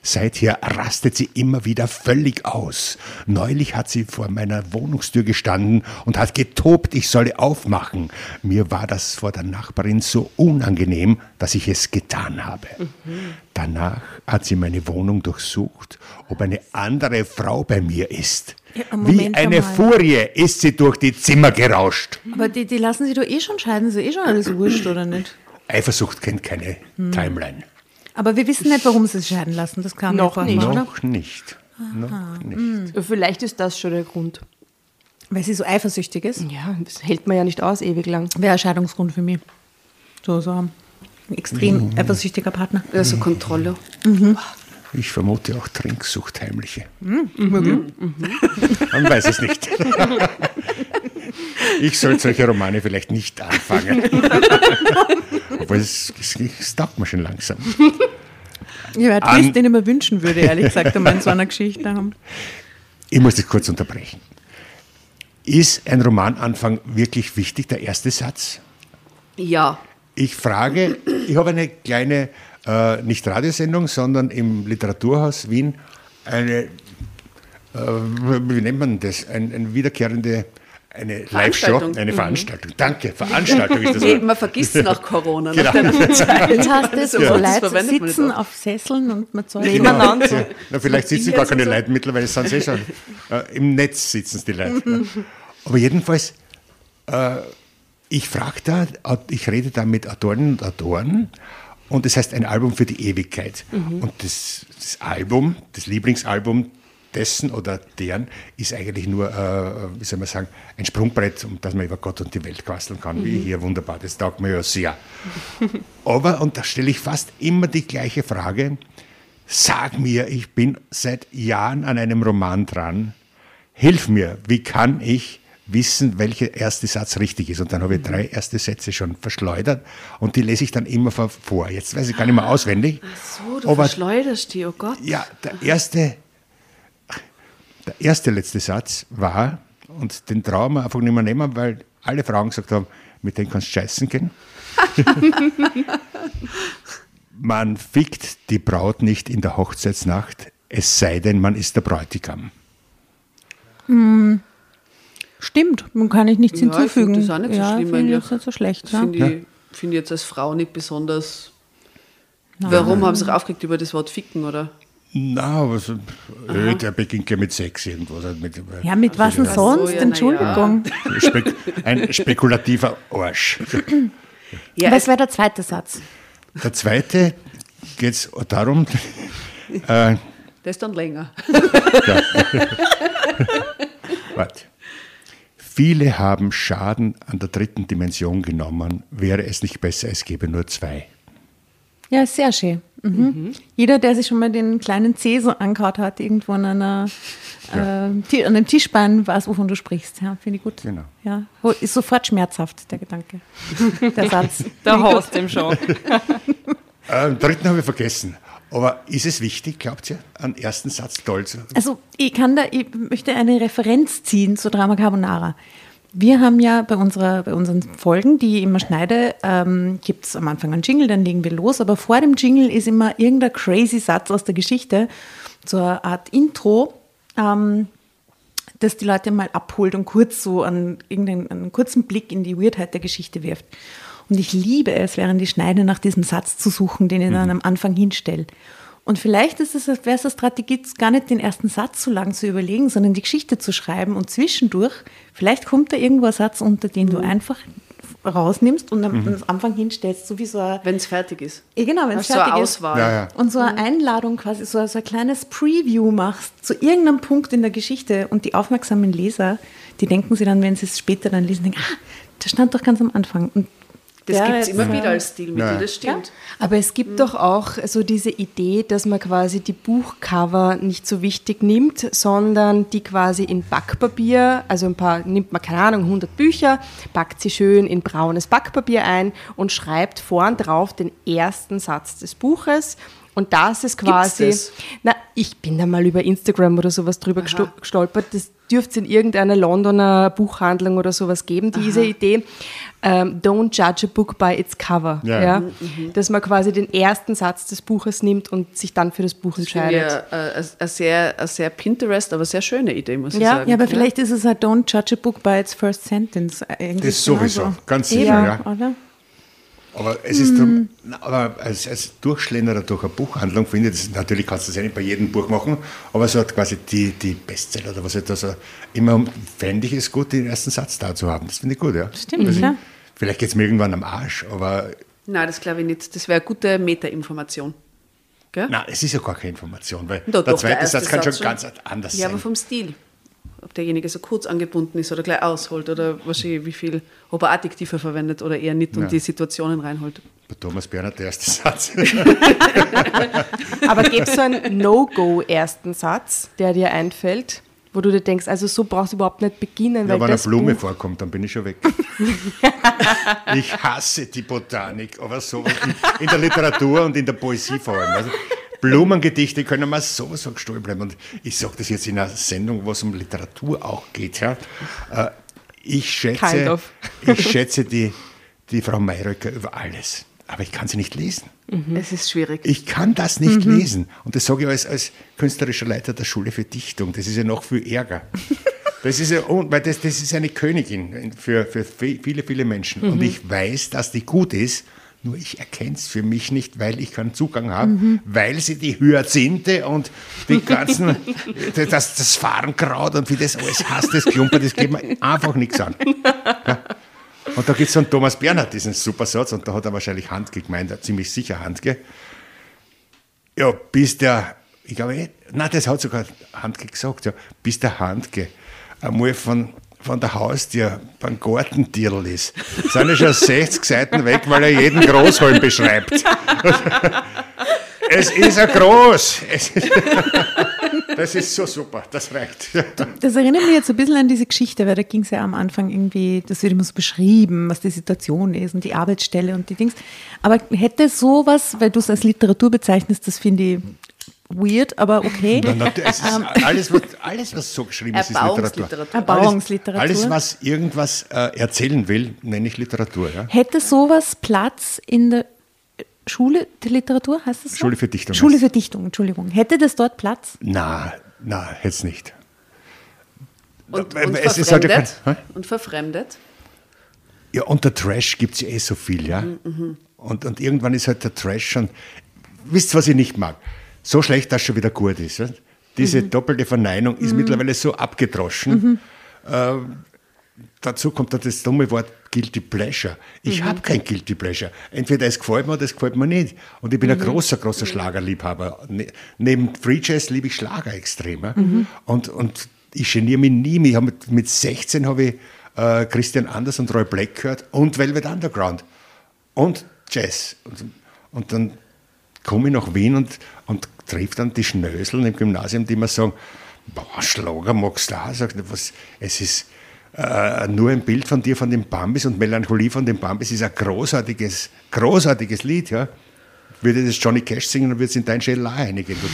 Seither rastet sie immer wieder völlig aus. Neulich hat sie vor meiner Wohnungstür gestanden und hat getobt, ich solle aufmachen. Mir war das vor der Nachbarin so unangenehm, dass ich es getan habe. Danach hat sie meine Wohnung durchsucht, ob eine andere Frau bei mir ist. Ja, Wie eine einmal. Furie ist sie durch die Zimmer gerauscht. Aber die, die lassen sich doch eh schon scheiden, ist ja eh schon alles wurscht, oder nicht? Eifersucht kennt keine Timeline. Aber wir wissen nicht, warum sie sich scheiden lassen. Das kam Noch ja nicht. oder? Noch nicht. Noch nicht. Vielleicht ist das schon der Grund. Weil sie so eifersüchtig ist. Ja, das hält man ja nicht aus ewig lang. Wäre ein Scheidungsgrund für mich. So, so ein extrem eifersüchtiger Partner. Also Kontrolle. Ich vermute auch Trinksucht heimliche. Man weiß es nicht. Ich sollte solche Romane vielleicht nicht anfangen. Obwohl es, es, es taugt mir schon langsam. Ja, An- Twist, den ich mir wünschen würde, ehrlich gesagt, einmal in so einer Geschichte haben. Ich muss das kurz unterbrechen. Ist ein Romananfang wirklich wichtig, der erste Satz? Ja. Ich frage, ich habe eine kleine, äh, nicht Radiosendung, sondern im Literaturhaus Wien eine, äh, wie nennt man das, ein, eine wiederkehrende, eine Live-Show, eine Veranstaltung. Danke, Veranstaltung ist das Nee, man vergisst nach Corona, Genau. nach. Jetzt hast du so Das Leute sitzen auf Sesseln und man zahlt Genau. immer Ja. Na, vielleicht sitzen gar keine Leute mittlerweile, sind sie schon. Äh, Im Netz sitzen die Leute. Ja. Aber jedenfalls, äh, ich frage da, ich rede da mit Autoren und Autoren und das heißt ein Album für die Ewigkeit. Und das, das Album, das Lieblingsalbum dessen oder deren ist eigentlich nur, äh, wie soll man sagen, ein Sprungbrett, um das man über Gott und die Welt quasteln kann, wie hier wunderbar, das taugt mir ja sehr. Aber, und da stelle ich fast immer die gleiche Frage, Sag mir, ich bin seit Jahren an einem Roman dran. Hilf mir, wie kann ich wissen, welcher erste Satz richtig ist? Und dann habe ich drei erste Sätze schon verschleudert und die lese ich dann immer vor-. Jetzt weiß ich gar nicht mehr auswendig. So, du Aber verschleuderst die, oh Gott. ja, der erste, der erste letzte Satz war, und den trauen wir einfach nicht mehr nehmen, weil alle Frauen gesagt haben, mit denen kannst du scheißen gehen. man fickt die Braut nicht in der Hochzeitsnacht, es sei denn, man ist der Bräutigam. Stimmt, man kann ich nichts Ja, ich hinzufügen. find das auch nicht so ja, schlimm finde ich eigentlich. jetzt nicht so schlecht. Ja. Finde ich, find ich jetzt als Frau nicht besonders. Warum haben sie sich aufgeregt über das Wort ficken, oder? Na, aber so, äh, der beginnt ja mit Sex irgendwas. halt Mit, ja, mit was denn so, sonst? ja, Entschuldigung. Spek ein spekulativer Arsch. Ja, Was wäre der zweite Satz? Der zweite geht es darum, äh, das ist dann länger. Warte. Viele haben Schaden an der dritten Dimension genommen. Wäre es nicht besser, es gäbe nur zwei? Ja, sehr schön. Mhm. Jeder, der sich schon mal den kleinen C so angehaut hat, irgendwo an, einer, äh, Ti- an einem Tischbein, weiß, wovon du sprichst. Ja, finde ich gut. Genau. Ja, ist sofort schmerzhaft, der Gedanke. Der Satz. Da haust dem schon. Äh, den dritten habe ich vergessen. Aber ist es wichtig, glaubt ihr, einen ersten Satz toll zu Also ich kann da, ich möchte eine Referenz ziehen zu Drama Carbonara. Wir haben ja bei, unserer, bei unseren Folgen, die ich immer schneide, ähm, gibt es am Anfang einen Jingle, dann legen wir los. Aber vor dem Jingle ist immer irgendein crazy Satz aus der Geschichte, so eine Art Intro, ähm, das die Leute mal abholt und kurz so einen, irgendeinen einen kurzen Blick in die Weirdheit der Geschichte wirft. Und ich liebe es, während ich schneide, nach diesem Satz zu suchen, den ich dann am Anfang hinstelle. Und vielleicht ist es, wäre es eine Strategie, gar nicht den ersten Satz so lang zu überlegen, sondern die Geschichte zu schreiben und zwischendurch, vielleicht kommt da irgendwo ein Satz unter, den du einfach rausnimmst und am, am Anfang hinstellst, so wie so ein, Wenn es fertig ist. ja, genau, wenn es Hast du eine fertig ist. Auswahl. Ja, ja. Und so eine Einladung quasi, so, so ein kleines Preview machst zu irgendeinem Punkt in der Geschichte und die aufmerksamen Leser, die denken sie dann, wenn sie es später dann lesen, denken, ah, das stand doch ganz am Anfang. Und Das Ja, gibt es immer ja. wieder als Stilmittel, Ja. das stimmt. Aber es gibt doch auch so diese Idee, dass man quasi die Buchcover nicht so wichtig nimmt, sondern die quasi in Backpapier, also ein paar, nimmt man keine Ahnung, 100 Bücher, packt sie schön in braunes Backpapier ein und schreibt vorn drauf den ersten Satz des Buches. Und das ist quasi, das? na, ich bin da mal über Instagram oder sowas drüber gesto- gestolpert. Das dürfte es in irgendeiner Londoner Buchhandlung oder sowas geben, diese Idee. Ähm, don't judge a book by its cover. Ja. Ja. Dass man quasi den ersten Satz des Buches nimmt und sich dann für das Buch Das entscheidet. eine, sehr, sehr Pinterest, aber sehr schöne Idee, muss ich Ja, sagen. Ja, aber vielleicht ist es halt Don't judge a book by its first sentence. Irgendwie Das sowieso, ganz sicher, Eben, ja. Oder? Aber es ist drum, na, aber als, als Durchschlenderer durch eine Buchhandlung finde ich, das, natürlich kannst du das ja nicht bei jedem Buch machen, aber so hat quasi die, die Bestseller oder was halt da so, immer fände ich es gut, den ersten Satz da zu haben. Das finde ich gut, ja. Stimmt, Also, klar. Vielleicht geht es mir irgendwann am Arsch, aber Nein, das glaube ich nicht. Das wäre eine gute Meta-Information. Gell? nein, es ist ja gar keine Information, weil Doch, der doch, zweite erste Satz kann schon schon. ganz anders Ja, aber sein. vom Stil. Ob derjenige so kurz angebunden ist oder gleich ausholt oder wahrscheinlich wie viel, ob er Adjektive verwendet oder eher nicht und Ja. die Situationen reinholt. Bei Thomas Bernhard der erste Satz. Aber gibt es so einen No-Go-ersten Satz, der dir einfällt, wo du dir denkst, also so brauchst du überhaupt nicht beginnen, Ja, weil wenn eine Blume Buch, vorkommt, dann bin ich schon weg. ich hasse die Botanik, aber so in, in der Literatur und in der Poesie vor allem. Also Blumengedichte können mir sowieso gestohlen bleiben. Und ich sage das jetzt in einer Sendung, wo es um Literatur auch geht. Ja. Äh, Ich Kind schätze, of. ich schätze die, die Frau Mayröcker über alles. Aber ich kann sie nicht lesen. Es ist schwierig. Ich kann das nicht lesen. Und das sage ich als, als künstlerischer Leiter der Schule für Dichtung. Das ist ja noch viel Ärger. Das ist ja, weil das, das ist eine Königin für, für vi- viele, viele Menschen. Und ich weiß, dass die gut ist, nur ich erkenne es für mich nicht, weil ich keinen Zugang habe, weil sie die Hyazinthe und die ganzen, das, das Farnkraut und wie das alles hasst, das Klumper, das geht mir einfach nichts an. Und da gibt es einen Thomas Bernhard, diesen super Satz, und da hat er wahrscheinlich Handke gemeint, ziemlich sicher Handke. Ja, bis der, ich glaube, eh- nein, das hat sogar Handke gesagt, ja, bis der Handke einmal von, von der Haustür beim Gartentierl ist, sind ja schon 60 Seiten weg, weil er jeden Großholm beschreibt. es ist ein Groß. Ist, das ist so super, das reicht. Das erinnert mich jetzt ein bisschen an diese Geschichte, weil da ging es ja am Anfang irgendwie, das wird immer so beschrieben, was die Situation ist und die Arbeitsstelle und die Dings. Aber hätte sowas, weil du es als Literatur bezeichnest, das finde ich weird, aber okay. Na, na, es ist alles, was, alles, was so geschrieben ist, ist Literatur. Erbauungsliteratur. Alles, alles, was irgendwas äh, erzählen will, nenne ich Literatur. Ja? Hätte sowas Platz in der Schule der Literatur, heißt das so? Schule für Dichtung Schule für Dichtung, Entschuldigung. Hätte das dort Platz? Na, na, jetzt nicht. Und, und es ist halt ja verfremdet. kein- hä? und verfremdet. Ja, unter Trash gibt es ja eh so viel, ja. Mhm, Und, und irgendwann ist halt der Trash schon. Wisst ihr, was ich nicht mag? So schlecht, dass schon wieder gut ist. Ja? Diese Mhm. doppelte Verneinung ist mittlerweile so abgedroschen. Ähm, dazu kommt dann das dumme Wort Guilty Pleasure. Ich Mhm. habe kein Guilty Pleasure. Entweder es gefällt mir oder es gefällt mir nicht. Und ich bin Mhm. ein großer, großer Schlagerliebhaber. Ne, neben Free Jazz liebe ich Schlager extrem. Mhm. Und, und ich geniere mich nie. Ich mit, mit 16 habe ich äh, Christian Anders und Roy Black gehört und Velvet Underground und Jazz. Und, und dann komme ich nach Wien und, und treffe dann die Schnöseln im Gymnasium, die mir sagen, boah, Schlager magst du auch? Sag, ich, was, es ist äh, nur ein Bild von dir, von den Bambis und Melancholie von den Bambis ist ein großartiges, großartiges Lied. Ja? Würde das Johnny Cash singen, dann würde es in dein Schädel auch reinigen.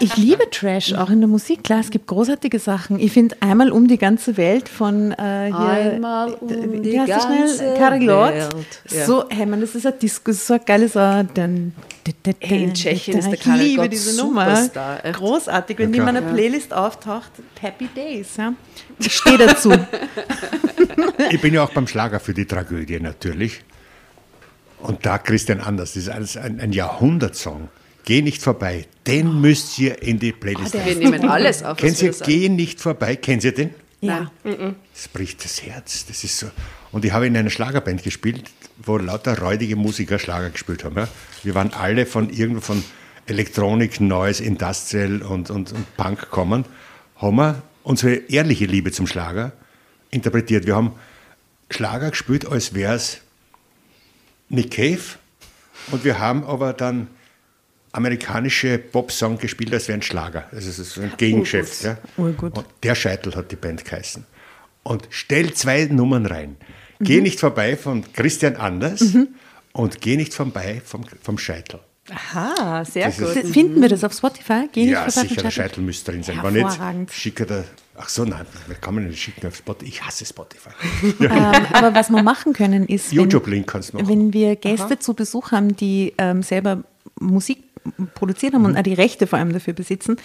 Ich liebe Trash, auch in der Musik. Klar, es gibt großartige Sachen. Ich finde einmal um die ganze Welt von äh, hier. Einmal um die ganze Lord. Welt. Ja. So, hey man, das ist ein Disco, das ist so ein geiles. Äh, dann, Hey, in Tschechien ist der Ich Karel liebe Gott diese Nummer. Superstar, echt. Großartig. Wenn die Ja, in klar. meiner Playlist auftaucht, Happy Days. Ja. Ich stehe dazu. Ich bin ja auch beim Schlager für die Tragödie natürlich. Und da Christian Anders, das ist alles ein, ein Jahrhundertsong. Geh nicht vorbei, den müsst ihr in die Playlist Wir nehmen alles auf. da sagen. Geh nicht vorbei? Kennt ihr den? ja. Das bricht das Herz. Das ist so. Und ich habe in einer Schlagerband gespielt, wo lauter räudige Musiker Schlager gespielt haben. Ja. Wir waren alle von irgendwo von Elektronik, Noise, Industrial und, und, und Punk kommen, haben wir unsere ehrliche Liebe zum Schlager interpretiert. Wir haben Schlager gespielt, als wäre es Nick Cave und wir haben aber dann amerikanische Pop-Song gespielt, als wäre ein Schlager. Also es ist ein Gegengeschäft. Ja. Urgut. Und der Scheitel hat die Band geheißen. Und stell zwei Nummern rein. Geh nicht vorbei von Christian Anders und geh nicht vorbei vom, vom Scheitel. Aha, sehr Das ist- gut. Finden wir das auf Spotify? Geh ja, nicht vorbei sicher, der vom Scheitel müsste drin sein. Wenn Hervorragend. nicht, schicke da. Ach so, nein, wir kann man nicht schicken auf Spotify. Ich hasse Spotify. Ähm, aber was wir machen können, ist, wenn, YouTube-Link kannst du machen. wenn wir Gäste zu Besuch haben, die ähm, selber Musik produziert haben Mhm. und auch die Rechte vor allem dafür besitzen,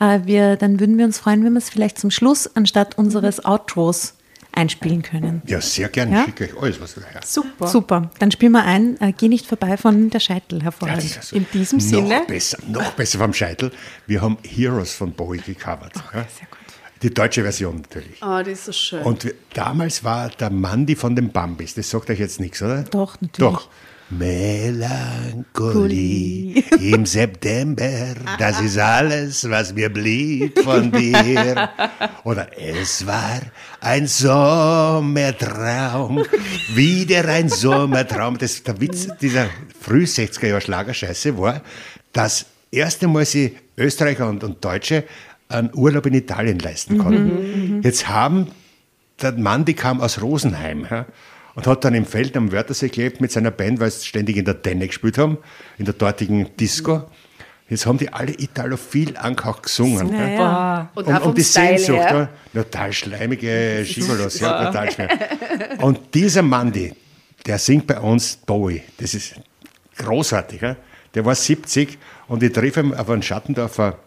äh, wir, dann würden wir uns freuen, wenn wir es vielleicht zum Schluss anstatt unseres Outros einspielen können. Ja, sehr gerne. Ja? Ich schicke euch alles, was du her. Super. Super, dann spielen wir ein, äh, geh nicht vorbei von der Scheitel Ja, hervorragend. das ist so. In diesem noch Sinne. besser, noch besser vom Scheitel. Wir haben Heroes von Bowie gecovert. ja? sehr gut. Die deutsche Version natürlich. Oh, das ist so schön. Und wir, damals war der Mandy von den Bambis. Das sagt euch jetzt nichts, oder? Doch, natürlich. Doch. Melancholie im September, das ist alles, was mir blieb von dir. Oder es war ein Sommertraum, wieder ein Sommertraum. Das, der Witz dieser früh 60er Jahre Schlagerscheiße war, dass erste Mal sie Österreicher und, und Deutsche einen Urlaub in Italien leisten konnten. Jetzt haben der Mann, die kam aus Rosenheim und hat dann im Feld am Wörthersee gelebt mit seiner Band, weil sie ständig in der Tenne gespielt haben, in der dortigen Disco. Jetzt haben die alle Italophil angehaucht gesungen. ja. Naja. und um vom die Style Sehnsucht, her. ja. total schleimige Gigolos, ja, total schwer. Und dieser Mandy, der singt bei uns Bowie, das ist großartig. Ja? Der war 70 und ich treffe ihn auf einem Schattendorfer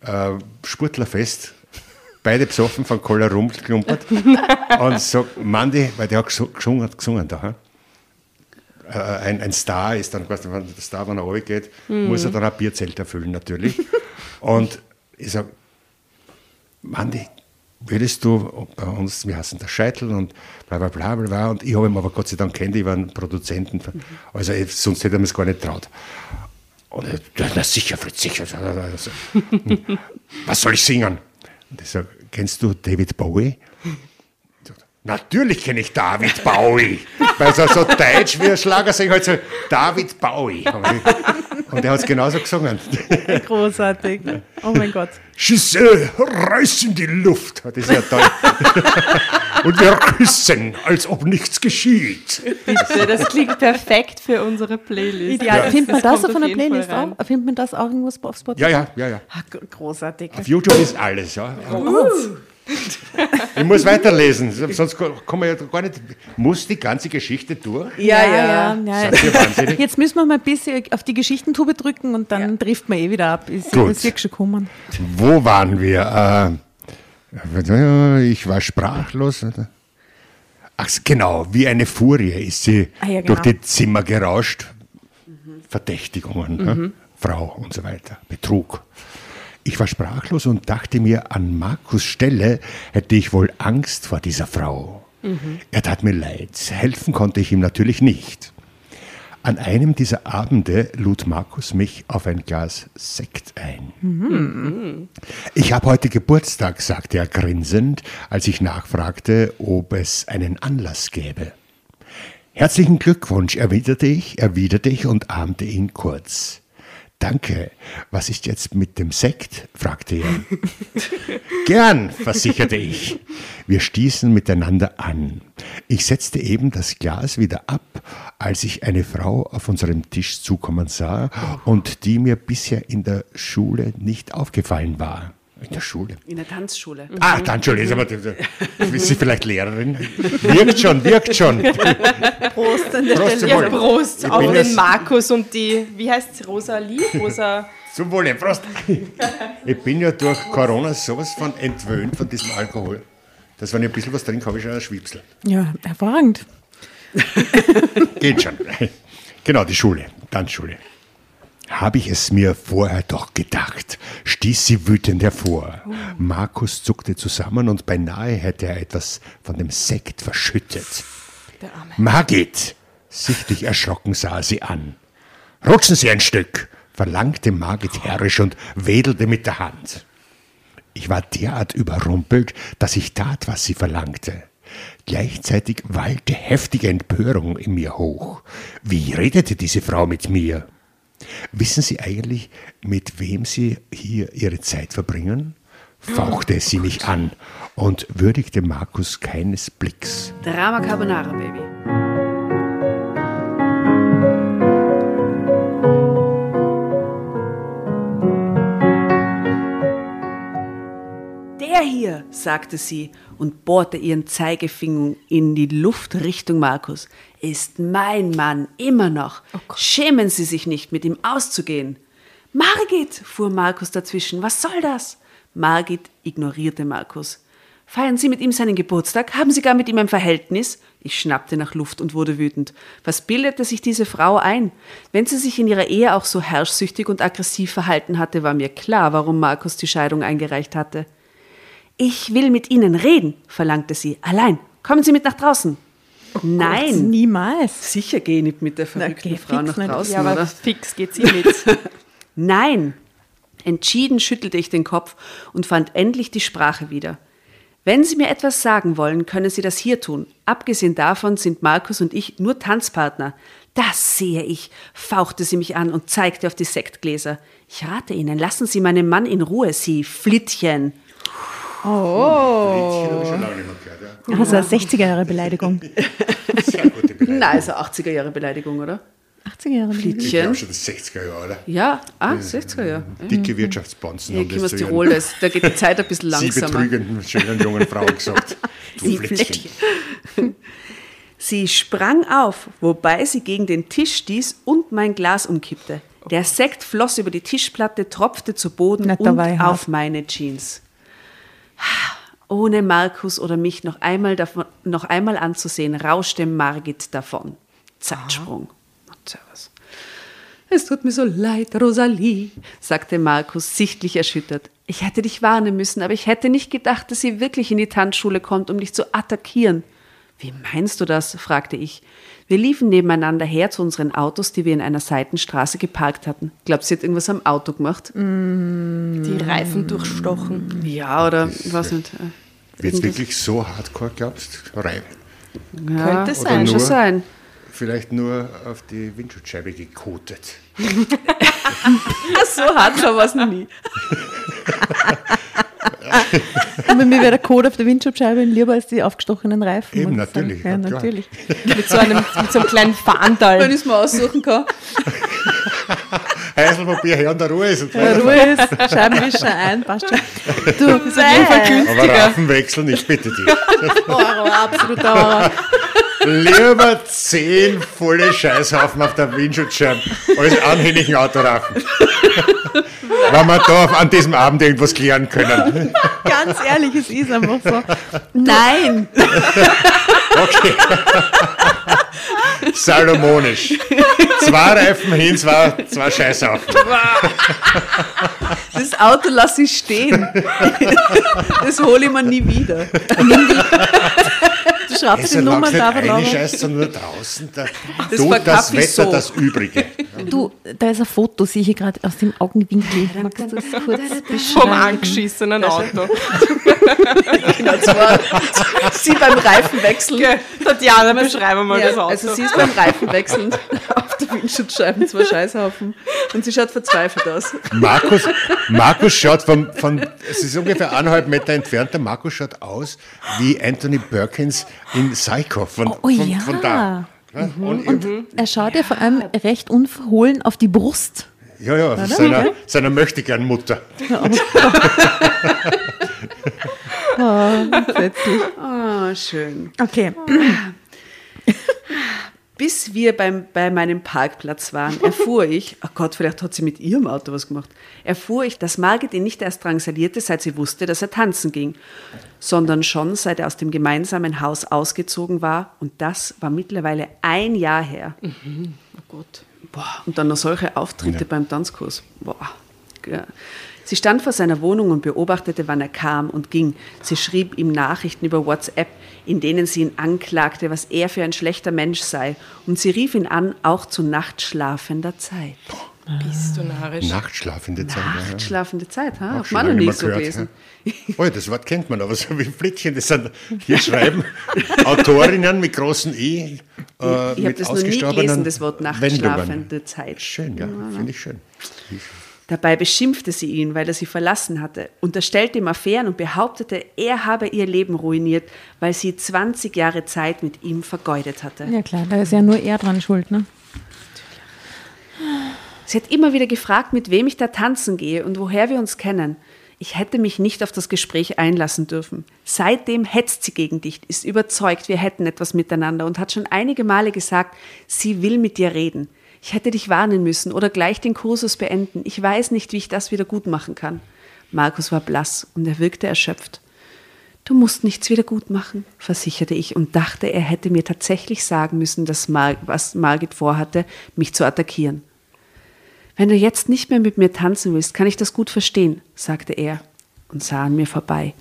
äh, Sportlerfest, beide besoffen von Cola rumgeklumpert und sagt, Mandy, weil der hat gesu- gesungen, gesungen da, äh, ein, ein Star ist dann, quasi, wenn der Star, wenn er runtergeht, muss er dann ein Bierzelt erfüllen natürlich. Und ich sage, Mandy, würdest du bei uns, wir hassen der Scheitel und bla bla bla bla, bla. und ich habe ihn aber Gott sei Dank kennt, ich war ein Produzenten, also ich- sonst hätte er mir es gar nicht traut. Und er, "Ja, na sicher, Fritz, sicher. Also, Was soll ich singen? Und ich sage, kennst du David Bowie? Natürlich kenne ich David Bowie. Weil so, so deutsch wie ein Schlagersänger halt so, David Bowie. Und er hat es genauso gesungen. Großartig. Oh mein Gott. Schüsse, reiß in die Luft. Das ist ja toll. Und wir küssen, als ob nichts geschieht. Bitte, das klingt perfekt für unsere Playlist. Ideal. Findet man das kommt auf einer Playlist auch? Findet man das auch irgendwo auf Spotify? Ja, ja, ja, ja. Gr- großartig. Auf YouTube ist alles, ja. Ich muss weiterlesen, sonst kann man ja gar nicht. Muss die ganze Geschichte durch? Ja, ja. ja. Wahnsinnig? Jetzt müssen wir mal ein bisschen auf die Geschichtentube drücken und dann trifft man eh wieder ab. Ist, Gut. ist wirklich schon kommen. Wo waren wir? Äh, ich war sprachlos. Ach, genau, wie eine Furie ist sie Ah, ja, genau. durch die Zimmer gerauscht. Verdächtigungen, ne? Frau und so weiter, Betrug. Ich war sprachlos und dachte mir, an Markus Stelle hätte ich wohl Angst vor dieser Frau. Er tat mir leid, helfen konnte ich ihm natürlich nicht. An einem dieser Abende lud Markus mich auf ein Glas Sekt ein. Ich habe heute Geburtstag, sagte er grinsend, als ich nachfragte, ob es einen Anlass gäbe. Herzlichen Glückwunsch, erwiderte ich, erwiderte ich und ahmte ihn kurz. Danke. Was ist jetzt mit dem Sekt? fragte er. Gern, versicherte ich. Wir stießen miteinander an. Ich setzte eben das Glas wieder ab, als ich eine Frau auf unserem Tisch zukommen sah und die mir bisher in der Schule nicht aufgefallen war. In der Schule? In der Tanzschule. Ah, dann schon, ist aber, ist sie vielleicht Lehrerin? Wirkt schon, wirkt schon. Prost an der Prost Stelle. Ja. Prost Ich auf bin den Markus und die, wie heißt Rosalie? Rosa. Zum Wohle, Prost. Ich bin ja durch Corona sowas von entwöhnt von diesem Alkohol, dass wenn ich ein bisschen was trinke, habe ich schon einen Schwipsel. Ja, hervorragend. Geht schon. Genau, die Schule, Tanzschule. Habe ich es mir vorher doch gedacht, stieß sie wütend hervor. Markus zuckte zusammen und beinahe hätte er etwas von dem Sekt verschüttet. Margit! Sichtlich erschrocken sah er sie an. Rutschen Sie ein Stück, verlangte Margit herrisch und wedelte mit der Hand. Ich war derart überrumpelt, dass ich tat, was sie verlangte. Gleichzeitig wallte heftige Empörung in mir hoch. Wie redete diese Frau mit mir? Wissen Sie eigentlich, mit wem Sie hier Ihre Zeit verbringen? fauchte sie mich an und würdigte Markus keines Blicks. Drama Carbonara, Baby. Der hier, sagte sie und bohrte ihren Zeigefinger in die Luft Richtung Markus, ist mein Mann immer noch. Schämen Sie sich nicht, mit ihm auszugehen. Margit, fuhr Markus dazwischen, was soll das? Margit ignorierte Markus. Feiern Sie mit ihm seinen Geburtstag? Haben Sie gar mit ihm ein Verhältnis? Ich schnappte nach Luft und wurde wütend. Was bildete sich diese Frau ein? Wenn sie sich in ihrer Ehe auch so herrschsüchtig und aggressiv verhalten hatte, war mir klar, warum Markus die Scheidung eingereicht hatte. Ich will mit Ihnen reden, verlangte sie. Allein. Kommen Sie mit nach draußen. Nein. Niemals. Sicher gehe ich nicht mit der verrückten geh Frau nach nicht. draußen, Ja, aber oder? fix geht sie mit. Nein. Entschieden schüttelte ich den Kopf und fand endlich die Sprache wieder. Wenn Sie mir etwas sagen wollen, können Sie das hier tun. Abgesehen davon sind Markus und ich nur Tanzpartner. Das sehe ich, fauchte sie mich an und zeigte auf die Sektgläser. Ich rate Ihnen, lassen Sie meinen Mann in Ruhe, Sie Flittchen. Oh. Also eine 60er-Jahre-Beleidigung. Sehr gute Beleidigung. Na, also 80er Jahre Beleidigung, oder? 80er-Jahre-Beleidigung. Ich glaube schon das 60er Jahre, oder? Ja, ah, 60er Jahre. Dicke Wirtschaftsbonzen Hier das zu Tirol, ihren da, ist, da geht die Zeit ein bisschen sie langsamer. betrügenden, schönen jungen Frauen gesagt. Du Sie Flittchen. Sie sprang auf, wobei sie gegen den Tisch stieß und mein Glas umkippte. Der Sekt floss über die Tischplatte, tropfte zu Boden da und auf meine Jeans. Ohne Markus oder mich noch einmal, davon, noch einmal anzusehen, rauschte Margit davon. Zeitsprung. Servus. Es tut mir so leid, Rosalie, sagte Markus, sichtlich erschüttert. Ich hätte dich warnen müssen, aber ich hätte nicht gedacht, dass sie wirklich in die Tanzschule kommt, um dich zu attackieren. Wie meinst du das? fragte ich. Wir liefen nebeneinander her zu unseren Autos, die wir in einer Seitenstraße geparkt hatten. Glaubst du, sie hat irgendwas am Auto gemacht? Die Reifen durchstochen. Ja, oder was nicht. äh, Wird es wirklich so hardcore, glaubst du? Rein. Ja, Könnte sein. schon sein. Vielleicht nur auf die Windschutzscheibe gekotet. So hardcore war es noch Aber mir wäre der Code auf der Windschutzscheibe lieber als die aufgestochenen Reifen. Eben, natürlich, Ja, natürlich. Mit so einem, mit so einem kleinen Wenn Fahndal. ich es mir aussuchen kann. Heißelpapier her und der Ruhe ist. Und Ja, Ruhe ist, Scheibenwischer ein, passt schon. Du, Das ist auf jeden Fall Aber günstiger. Raffen wechseln, ich bitte dich. Horror, absoluter Horror. Lieber zehn volle Scheißhaufen auf der Windschutzscheibe als anhängigen Autoraffen. Wenn wir da auf- an diesem Abend irgendwas klären können. Ganz ehrlich, es ist einfach so. Nein! Okay. Salomonisch. Zwei Reifen hin, zwei, zwei Scheißhaufen. Das Auto lasse ich stehen. Das hole ich mir nie wieder. schraubst Also die Nummer da aber Scheiß, sondern nur draußen. Da Das tut das Wetter so. das Übrige. Du, da ist ein Foto, sehe ich hier gerade aus dem Augenwinkel. Magst du das kurz Vom beschreiben? angeschissenen Auto. Genau, sie beim Reifenwechseln. Tatjana, beschreibe mal das Ja, Auto. also sie ist beim Reifenwechseln der Windschutzscheiben, zwei Scheißhaufen. Und sie schaut verzweifelt aus. Markus, Markus schaut von, von, es ist ungefähr eineinhalb Meter entfernt, der Markus schaut aus wie Anthony Perkins in Psycho. Von, Oh, von, ja. von da. Ja, und, Er schaut ja vor allem recht unverhohlen auf die Brust. ja, ja, seiner, seiner möchte gern Mutter. Plötzlich. Ah, schön. Okay. Bis wir beim, bei meinem Parkplatz waren, erfuhr ich, oh Gott, vielleicht hat sie mit ihrem Auto was gemacht, erfuhr ich, dass Margit ihn nicht erst drangsalierte, seit sie wusste, dass er tanzen ging, sondern schon seit er aus dem gemeinsamen Haus ausgezogen war. Und das war mittlerweile ein Jahr her. oh Gott. Boah, und dann noch solche Auftritte beim Tanzkurs. Boah. Ja. Sie stand vor seiner Wohnung und beobachtete, wann er kam und ging. Sie schrieb ihm Nachrichten über WhatsApp, in denen sie ihn anklagte, was er für ein schlechter Mensch sei. Und sie rief ihn an, auch zu nachtschlafender Zeit. Bist du narrisch? Nachtschlafende Zeit. Nachtschlafende Zeit, ha? Auch Hat schon man noch lange nie mal so gehört, gelesen. ja. Oh ja, das Wort kennt man, aber so wie Flittchen, das sind hier schreiben Autorinnen mit großen E. Äh, Ich habe das noch nie gelesen, das Wort Wendungen. nachtschlafende Zeit. Schön, ja, finde ich schön. Dabei beschimpfte sie ihn, weil er sie verlassen hatte, unterstellte ihm Affären und behauptete, er habe ihr Leben ruiniert, weil sie 20 Jahre Zeit mit ihm vergeudet hatte. Ja klar, da ist ja nur er dran schuld, ne? Sie hat immer wieder gefragt, mit wem ich da tanzen gehe und woher wir uns kennen. Ich hätte mich nicht auf das Gespräch einlassen dürfen. Seitdem hetzt sie gegen dich, ist überzeugt, wir hätten etwas miteinander und hat schon einige Male gesagt, sie will mit dir reden. Ich hätte dich warnen müssen oder gleich den Kursus beenden. Ich weiß nicht, wie ich das wieder gut machen kann. Markus war blass und er wirkte erschöpft. Du musst nichts wieder gut machen, versicherte ich und dachte, er hätte mir tatsächlich sagen müssen, dass Mar was Margit vorhatte, mich zu attackieren. Wenn du jetzt nicht mehr mit mir tanzen willst, kann ich das gut verstehen, sagte er und sah an mir vorbei.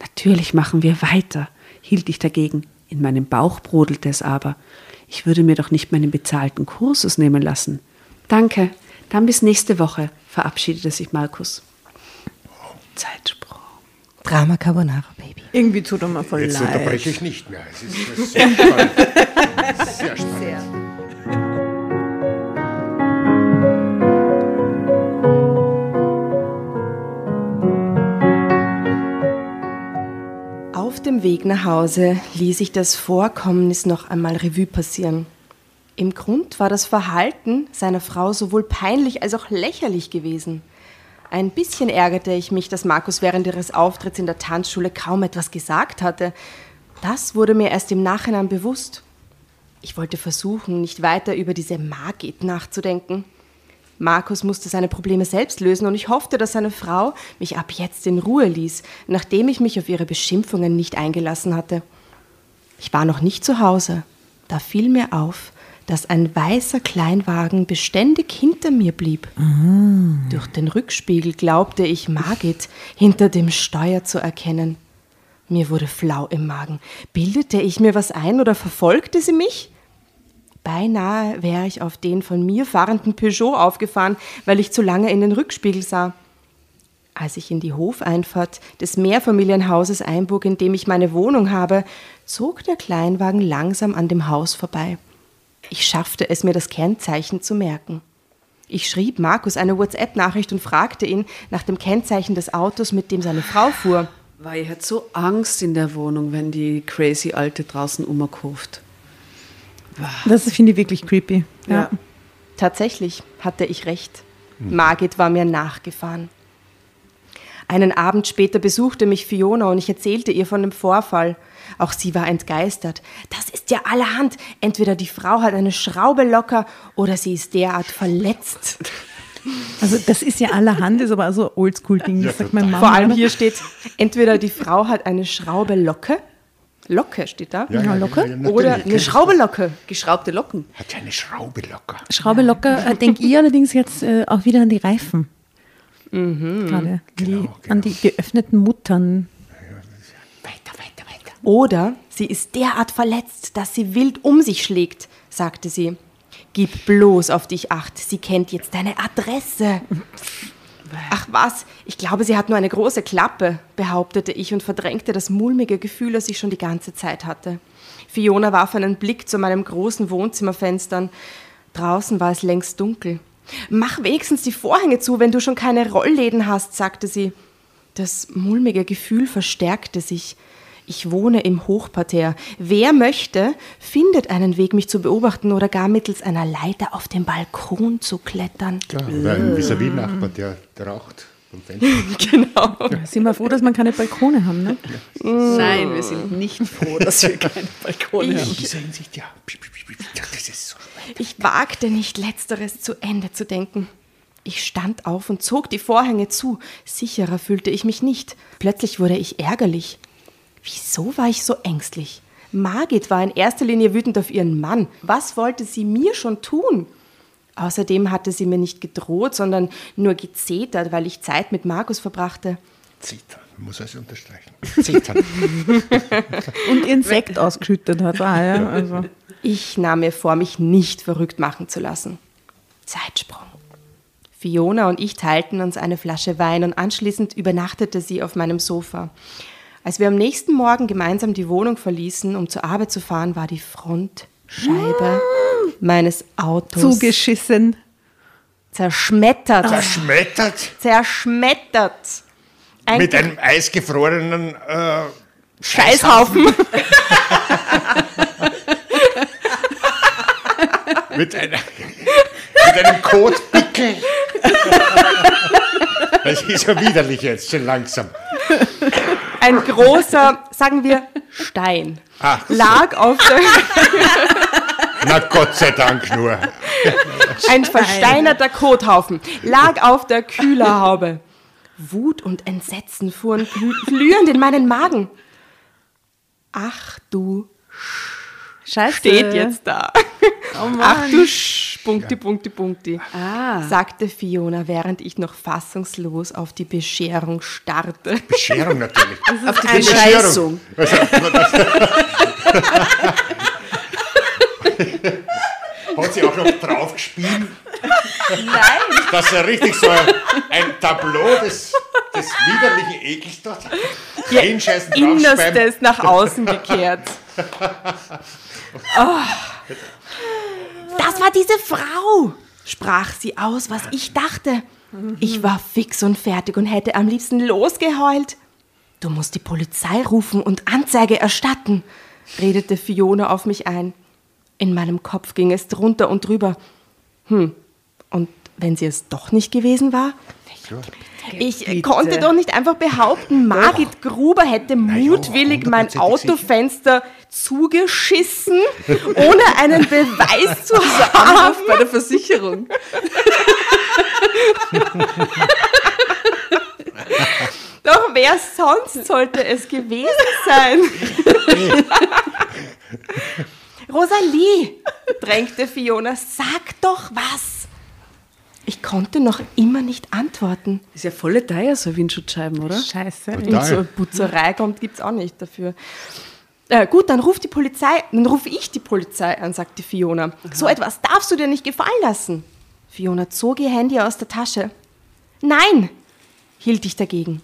Natürlich machen wir weiter, hielt ich dagegen. In meinem Bauch brodelte es aber. Ich würde mir doch nicht meinen bezahlten Kursus nehmen lassen. Danke, dann bis nächste Woche, verabschiedete sich Markus. Zeitsprung. Drama Carbonara, Baby. Irgendwie tut er mir voll Jetzt leid. unterbreche ich nicht mehr. Es ist sehr spannend. Sehr dem Weg nach Hause ließ ich das Vorkommnis noch einmal Revue passieren. Im Grund war das Verhalten seiner Frau sowohl peinlich als auch lächerlich gewesen. Ein bisschen ärgerte ich mich, dass Markus während ihres Auftritts in der Tanzschule kaum etwas gesagt hatte. Das wurde mir erst im Nachhinein bewusst. Ich wollte versuchen, nicht weiter über diese Margit nachzudenken. Markus musste seine Probleme selbst lösen und ich hoffte, dass seine Frau mich ab jetzt in Ruhe ließ, nachdem ich mich auf ihre Beschimpfungen nicht eingelassen hatte. Ich war noch nicht zu Hause. Da fiel mir auf, dass ein weißer Kleinwagen beständig hinter mir blieb. Durch den Rückspiegel glaubte ich Margit hinter dem Steuer zu erkennen. Mir wurde flau im Magen. Bildete ich mir was ein oder verfolgte sie mich? Beinahe wäre ich auf den von mir fahrenden Peugeot aufgefahren, weil ich zu lange in den Rückspiegel sah. Als ich in die Hofeinfahrt des Mehrfamilienhauses einbog, in dem ich meine Wohnung habe, zog der Kleinwagen langsam an dem Haus vorbei. Ich schaffte es mir, das Kennzeichen zu merken. Ich schrieb Markus eine WhatsApp-Nachricht und fragte ihn nach dem Kennzeichen des Autos, mit dem seine Frau fuhr. Weil ich hat so Angst in der Wohnung, wenn die crazy Alte draußen umkauft. Das finde ich wirklich creepy. Ja. Tatsächlich hatte ich recht. Margit war mir nachgefahren. Einen Abend später besuchte mich Fiona und ich erzählte ihr von dem Vorfall. Auch sie war entgeistert. Das ist ja allerhand. Entweder die Frau hat eine Schraube locker oder sie ist derart verletzt. Also das ist ja allerhand, ist aber so ein Oldschool-Ding, das sagt mein Mann. Vor allem hier steht, entweder die Frau hat eine Schraube Locke, Locke steht da, Ja, locker. natürlich, oder kenn eine ich. Schraube Locke. Geschraubte Locken. Hat ja eine Schraube locker. Schraube locker, äh, denke ich allerdings jetzt äh, auch wieder an die Reifen. Gerade. Die, Genau, An die geöffneten Muttern. Weiter, weiter, weiter. Oder sie ist derart verletzt, dass sie wild um sich schlägt, sagte sie. Gib bloß auf dich acht, sie kennt jetzt deine Adresse. Ach was, ich glaube, sie hat nur eine große Klappe, behauptete ich und verdrängte das mulmige Gefühl, das ich schon die ganze Zeit hatte. Fiona warf einen Blick zu meinem großen Wohnzimmerfenstern. Draußen war es längst dunkel. Mach wenigstens die Vorhänge zu, wenn du schon keine Rollläden hast, sagte sie. Das mulmige Gefühl verstärkte sich. Ich wohne im Hochparterre. Wer möchte, findet einen Weg, mich zu beobachten oder gar mittels einer Leiter auf den Balkon zu klettern. Klar, oder ein Vis-à-vis-Nachbar, der, der raucht. Genau. Sind wir froh, dass wir keine Balkone haben, ne? Nein, wir sind nicht froh, dass wir keine Balkone In haben. dieser Hinsicht, ja. Das ist so. Ich wagte nicht, letzteres zu Ende zu denken. Ich stand auf und zog die Vorhänge zu. Sicherer fühlte ich mich nicht. Plötzlich wurde ich ärgerlich. Wieso war ich so ängstlich? Margit war in erster Linie wütend auf ihren Mann. Was wollte sie mir schon tun? Außerdem hatte sie mir nicht gedroht, sondern nur gezetert, weil ich Zeit mit Markus verbrachte. Zittern, muss also unterstreichen. Zittern. Und ihren Sekt ausgeschüttet hat. Ah, ja, also. Ich nahm mir vor, mich nicht verrückt machen zu lassen. Zeitsprung. Fiona und ich teilten uns eine Flasche Wein und anschließend übernachtete sie auf meinem Sofa. Als wir am nächsten Morgen gemeinsam die Wohnung verließen, um zur Arbeit zu fahren, war die Frontscheibe meines Autos Zugeschissen. zerschmettert. Zerschmettert Zerschmettert. Ein mit einem eisgefrorenen äh, Scheißhaufen. mit, einer, mit einem Kotpickel. Das ist ja widerlich jetzt, schon langsam. Ein großer, sagen wir, Stein Ach, so. lag auf der, Na Gott sei Dank nur. ein versteinerter Kothaufen lag auf der Kühlerhaube. Wut und Entsetzen fuhren glü- glühend in meinen Magen. Ach du Scheiße. steht jetzt da. Oh. Ach du Sch, Punkti, Punkti, Punkti, Ah. sagte Fiona, während ich noch fassungslos auf die Bescherung starrte. Bescherung natürlich. Auf die Eine Bescheißung. Also, Hat sie auch noch drauf gespielt? Nein. Dass er richtig so ein, ein Tableau des, des widerlichen Ekels dort draufschreiben. Innerstes nach außen gekehrt. Oh. Das war diese Frau, sprach sie aus, was ich dachte. Ich war fix und fertig und hätte am liebsten losgeheult. Du musst die Polizei rufen und Anzeige erstatten, redete Fiona auf mich ein. In meinem Kopf ging es drunter und drüber. Hm, und wenn sie es doch nicht gewesen war? Ich äh, konnte doch nicht einfach behaupten, Margit Gruber hätte mutwillig mein hundertprozentig Autofenster zugeschissen, ohne einen Beweis zu haben. Bei der Versicherung. Doch wer sonst sollte es gewesen sein? Rosalie, drängte Fiona, sag doch was. Ich konnte noch immer nicht antworten. Ist ja volle teuer, so Windschutzscheiben, oder? Scheiße. Und so eine Putzerei kommt, gibt's auch nicht dafür. Äh, gut, dann ruf die Polizei, dann rufe ich die Polizei an, sagte Fiona. So etwas darfst du dir nicht gefallen lassen. Fiona zog ihr Handy aus der Tasche. Nein, hielt ich dagegen.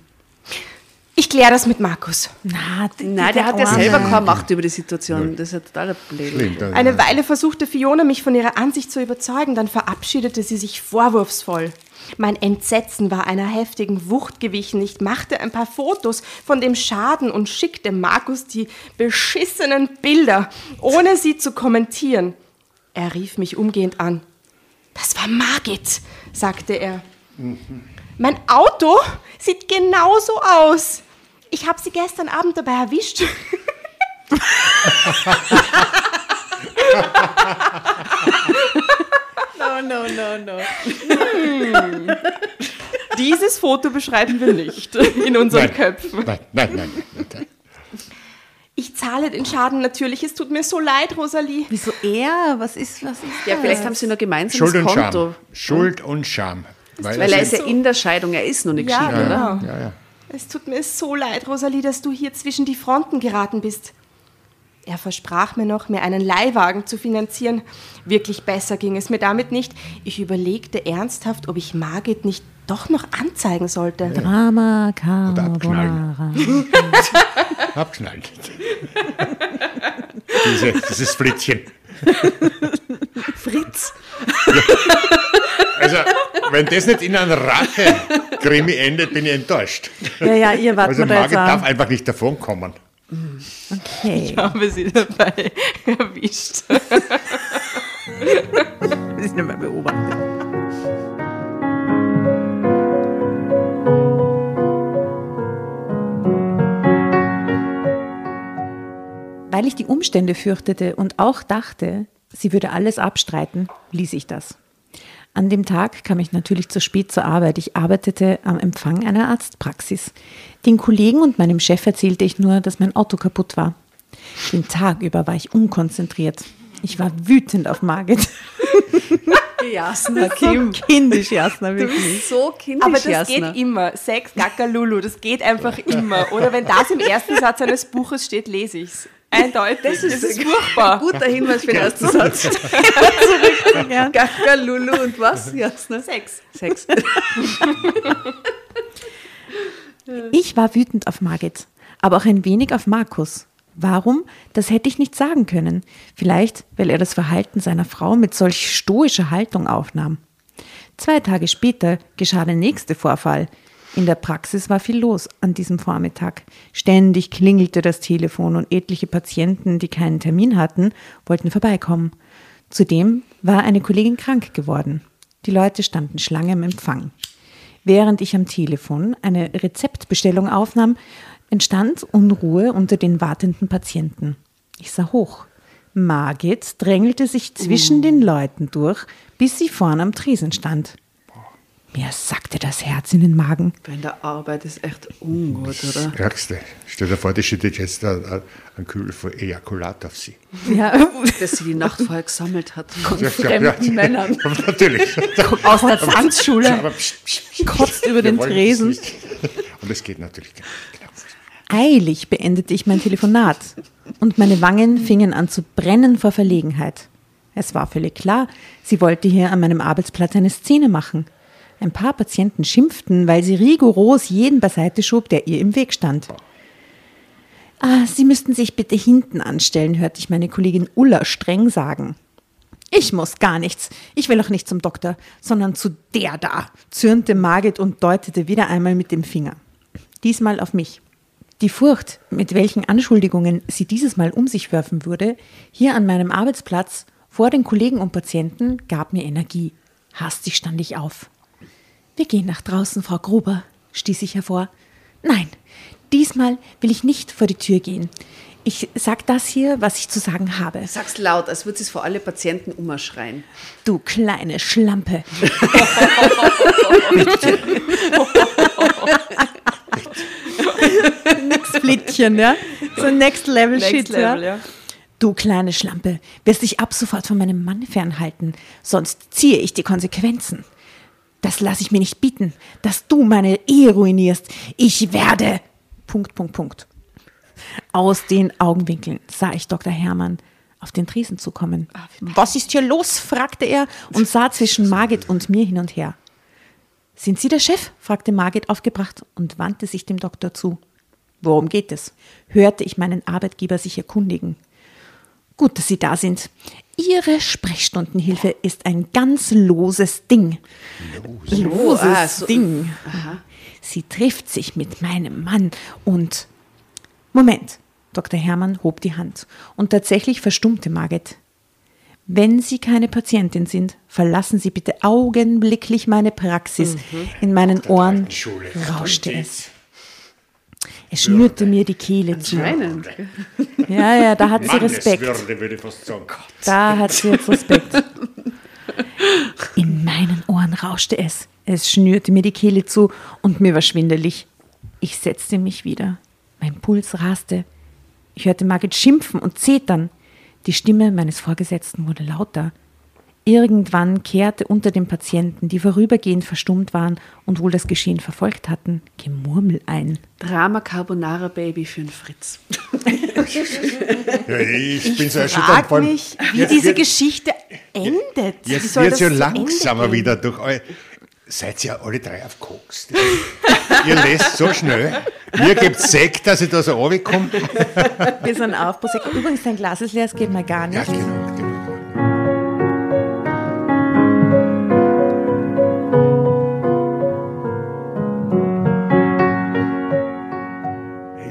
Ich kläre das mit Markus. Na, Nein, der hat ja selber keine Macht über die Situation. Das ist ja total blöd. Schlimm, da- Eine Weile versuchte Fiona, mich von ihrer Ansicht zu überzeugen, dann verabschiedete sie sich vorwurfsvoll. Mein Entsetzen war einer heftigen Wucht gewichen. Ich machte ein paar Fotos von dem Schaden und schickte Markus die beschissenen Bilder, ohne sie zu kommentieren. Er rief mich umgehend an. Das war Margit, sagte er. Mein Auto sieht genauso aus. Ich habe sie gestern Abend dabei erwischt. No, no, no, no. Dieses Foto beschreiben wir nicht in unseren Nein. Köpfen. Nein, nein, nein. nein, nein. Ich zahle den Schaden natürlich. Es tut mir so leid, Rosalie. Wieso er? Was ist, was ist Ja, das? vielleicht haben sie nur gemeinsames Schuld und Konto. Scham. Schuld und Scham. Weil, Weil er ist ja in der Scheidung, er ist noch nicht Ja, geschieden, oder? genau. ja, ja. Es tut mir so leid, Rosalie, dass du hier zwischen die Fronten geraten bist. Er versprach mir noch, mir einen Leihwagen zu finanzieren. Wirklich besser ging es mir damit nicht. Ich überlegte ernsthaft, ob ich Margit nicht doch noch anzeigen sollte. Drama abknallen. Carbonara. Abknallen. Diese, dieses Flittchen. Fritz. Also, wenn das nicht in einer Rache-Krimi endet, bin ich enttäuscht. Ja, ja, ihr wart Also, Margit darf einfach nicht davonkommen. Okay. Ich habe sie dabei erwischt. Das ist nicht mehr beobachtet. Weil ich die Umstände fürchtete und auch dachte, sie würde alles abstreiten, ließ ich das. An dem Tag kam ich natürlich zu spät zur Arbeit. Ich arbeitete am Empfang einer Arztpraxis. Den Kollegen und meinem Chef erzählte ich nur, dass mein Auto kaputt war. Den Tag über war ich unkonzentriert. Ich war wütend auf Margit. Jasna, So kindisch, Jasna, Du wirklich. bist so kindisch, Aber das Jasna. geht immer. Sex, Gacker, Lulu, das geht einfach immer. Oder wenn das im ersten Satz eines Buches steht, lese ich's. Eindeutig. Das ist, furchtbar. Guter Hinweis für den ersten Satz. Gaga, Lulu und was? Jasne? Sex. Sex. Ich war wütend auf Margit, aber auch ein wenig auf Markus. Warum? Das hätte ich nicht sagen können. Vielleicht, weil er das Verhalten seiner Frau mit solch stoischer Haltung aufnahm. Zwei Tage später geschah der nächste Vorfall. In der Praxis war viel los an diesem Vormittag. Ständig klingelte das Telefon und etliche Patienten, die keinen Termin hatten, wollten vorbeikommen. Zudem war eine Kollegin krank geworden. Die Leute standen Schlange im Empfang. Während ich am Telefon eine Rezeptbestellung aufnahm, entstand Unruhe unter den wartenden Patienten. Ich sah hoch. Margit drängelte sich zwischen den Leuten durch, bis sie vorn am Tresen stand. Mir sackte das Herz in den Magen. Bei der Arbeit ist echt ungut, oder? Das Ärgste. Stell dir vor, die schüttet jetzt ein, ein Kühl von Ejakulat auf sie. Ja, Dass sie die Nacht vorher gesammelt hat. Ja, fremden Männern. Natürlich. Aus der Tanzschule. Kotzt über den Tresen. Und es geht natürlich gar nicht. Genau. Eilig beendete ich mein Telefonat und meine Wangen fingen an zu brennen vor Verlegenheit. Es war völlig klar, sie wollte hier an meinem Arbeitsplatz eine Szene machen. Ein paar Patienten schimpften, weil sie rigoros jeden beiseite schob, der ihr im Weg stand. Ah, Sie müssten sich bitte hinten anstellen, hörte ich meine Kollegin Ulla streng sagen. Ich muss gar nichts. Ich will auch nicht zum Doktor, sondern zu der da, zürnte Margit und deutete wieder einmal mit dem Finger. Diesmal auf mich. Die Furcht, mit welchen Anschuldigungen sie dieses Mal um sich werfen würde, hier an meinem Arbeitsplatz, vor den Kollegen und Patienten, gab mir Energie. Hastig stand ich auf. Wir gehen nach draußen, Frau Gruber, stieß ich hervor. Nein, diesmal will ich nicht vor die Tür gehen. Ich sag das hier, was ich zu sagen habe. Sag's laut, als würde es vor alle Patienten umschreien. Du kleine Schlampe. Nix Flittchen, ja? So Next Level Next Shit, Level, ja? ja. Du kleine Schlampe, wirst dich ab sofort von meinem Mann fernhalten, sonst ziehe ich die Konsequenzen. Das lasse ich mir nicht bieten, dass du meine Ehe ruinierst. Ich werde. Punkt, Punkt, Punkt. Aus den Augenwinkeln sah ich Dr. Hermann auf den Tresen zukommen. Was ist hier los? fragte er und sah zwischen Margit und mir hin und her. Sind Sie der Chef? fragte Margit aufgebracht und wandte sich dem Doktor zu. Worum geht es? hörte ich meinen Arbeitgeber sich erkundigen. Gut, dass Sie da sind. Ihre Sprechstundenhilfe ist ein ganz loses Ding. Loses ah, so- Ding. Sie trifft sich mit meinem Mann und. Moment. Dr. Hermann hob die Hand und tatsächlich verstummte Margit. Wenn Sie keine Patientin sind, verlassen Sie bitte augenblicklich meine Praxis. In meinen Ohren rauschte es. Es schnürte mir die Kehle zu. Anscheinend. Ja, ja, da hat sie Respekt. Manneswürde, würde ich fast sagen. Da hat sie jetzt Respekt. In meinen Ohren rauschte es. Es schnürte mir die Kehle zu und mir war schwindelig. Ich setzte mich wieder. Mein Puls raste. Ich hörte Margit schimpfen und zetern. Die Stimme meines Vorgesetzten wurde lauter. Irgendwann kehrte unter den Patienten, die vorübergehend verstummt waren und wohl das Geschehen verfolgt hatten, Gemurmel ein. Drama Carbonara Baby für den Fritz. Ja, ich, bin so erschüttert. Allem- mich, wie Jetzt diese wird- Geschichte endet. Wie Jetzt soll wird es ja langsamer wieder durch eu Seid ihr alle drei auf Koks? ihr lest so schnell. Mir gibt Sekt, dass ich da so runterkomme. Wir sind auf Prosecco. Übrigens, dein Glas ist leer, es geht mal gar nicht. Ja, genau,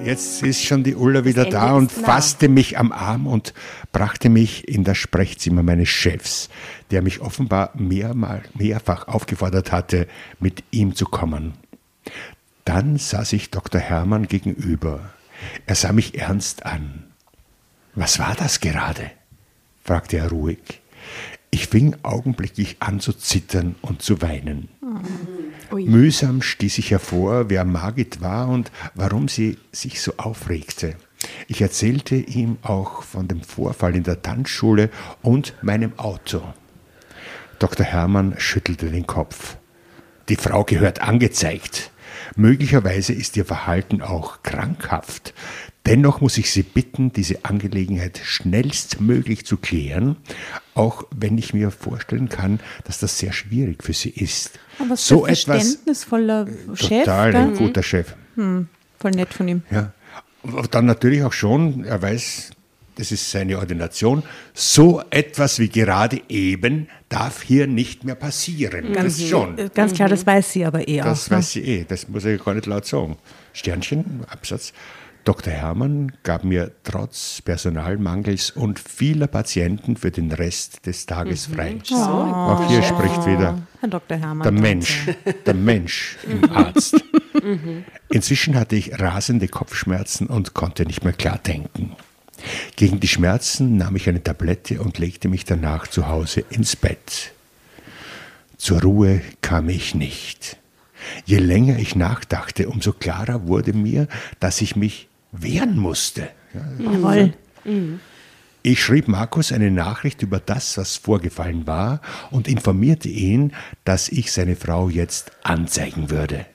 Jetzt ist schon die Ulla wieder da und nah. fasste mich am Arm und brachte mich in das Sprechzimmer meines Chefs, der mich offenbar mehrmal, mehrfach aufgefordert hatte, mit ihm zu kommen. Dann saß ich Dr. Hermann gegenüber. Er sah mich ernst an. Was war das gerade? fragte er ruhig. Ich fing augenblicklich an zu zittern und zu weinen. Mühsam stieß ich hervor, wer Margit war und warum sie sich so aufregte. Ich erzählte ihm auch von dem Vorfall in der Tanzschule und meinem Auto. Dr. Hermann schüttelte den Kopf. Die Frau gehört angezeigt. Möglicherweise ist ihr Verhalten auch krankhaft. Dennoch muss ich Sie bitten, diese Angelegenheit schnellstmöglich zu klären, auch wenn ich mir vorstellen kann, dass das sehr schwierig für Sie ist. Aber so ein etwas verständnisvoller Chef. total ein guter Chef. Voll nett von ihm. Ja. Und dann natürlich auch schon, er weiß, das ist seine Ordination, so etwas wie gerade eben darf hier nicht mehr passieren. das schon. Äh, Ganz klar, das weiß sie aber eh Das auch. ne? weiß sie eh, das muss ich gar nicht laut sagen. Sternchen, Absatz. Dr. Hermann gab mir trotz Personalmangels und vieler Patienten für den Rest des Tages frei. Auch hier spricht wieder Herr Dr. Hermann. der Mensch, der Mensch im Arzt. Inzwischen hatte ich rasende Kopfschmerzen und konnte nicht mehr klar denken. Gegen die Schmerzen nahm ich eine Tablette und legte mich danach zu Hause ins Bett. Zur Ruhe kam ich nicht. Je länger ich nachdachte, umso klarer wurde mir, dass ich mich wehren musste. Jawohl. Ich schrieb Markus eine Nachricht über das, was vorgefallen war, und informierte ihn, dass ich seine Frau jetzt anzeigen würde.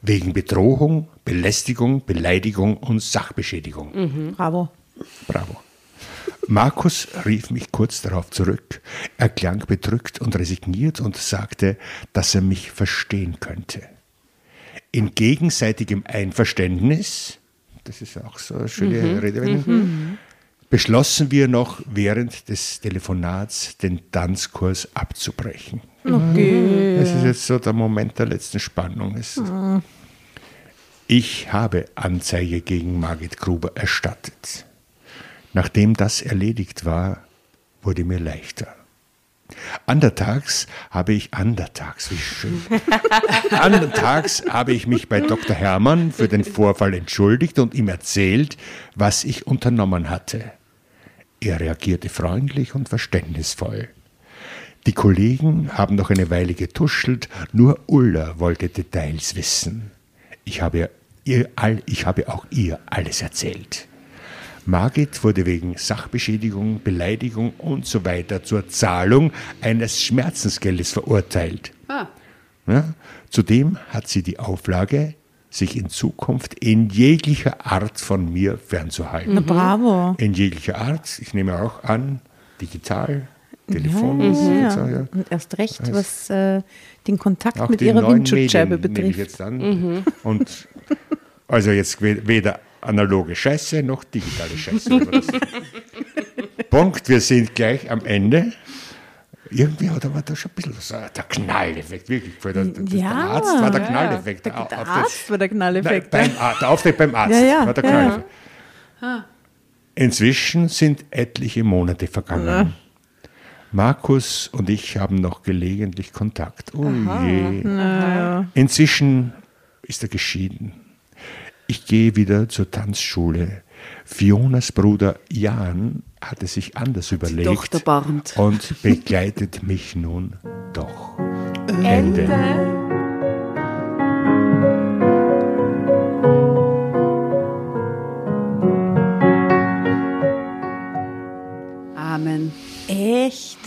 Wegen Bedrohung, Belästigung, Beleidigung und Sachbeschädigung. Bravo. Bravo. Markus rief mich kurz darauf zurück. Er klang bedrückt und resigniert und sagte, dass er mich verstehen könnte. In gegenseitigem Einverständnis, das ist auch so eine schöne Redewendung, beschlossen wir noch während des Telefonats den Tanzkurs abzubrechen. Okay. Das ist jetzt so der Moment der letzten Spannung. Es- Ich habe Anzeige gegen Margit Gruber erstattet. Nachdem das erledigt war, wurde mir leichter. Andertags habe ich, andertags, wie schön. Andertags habe ich mich bei Dr. Hermann für den Vorfall entschuldigt und ihm erzählt, was ich unternommen hatte. Er reagierte freundlich und verständnisvoll. Die Kollegen haben noch eine Weile getuschelt, nur Ulla wollte Details wissen. Ich habe, ihr all, ich habe auch ihr alles erzählt. Margit wurde wegen Sachbeschädigung, Beleidigung und so weiter zur Zahlung eines Schmerzensgeldes verurteilt. Ah, Ja? Zudem hat sie die Auflage, sich in Zukunft in jeglicher Art von mir fernzuhalten. Na, bravo. In jeglicher Art, ich nehme auch an, digital, telefonisch. Ja, und so, ja. Und erst recht, was äh, den Kontakt mit ihrer neuen Windschutzscheibe Medien nehme ich betrifft. jetzt an. Und also jetzt we- weder analoge Scheiße noch digitale Scheiße. Punkt, wir sind gleich am Ende. Irgendwie hat aber da schon ein bisschen so der Knalleffekt, wirklich. Der, der, Ja, der Arzt war der ja. Knalleffekt. Der, Au- der Arzt war der Nein, Knalleffekt. beim, Ar- der Auftritt beim Arzt Ja, ja, war der ja, Knalleffekt. Inzwischen sind etliche Monate vergangen. Markus und ich haben noch gelegentlich Kontakt. Oh je. Inzwischen ist er geschieden. Ich gehe wieder zur Tanzschule. Fionas Bruder Jan hatte sich anders überlegt doch erbarmt. und begleitet mich nun doch. Ende. Amen. Echt?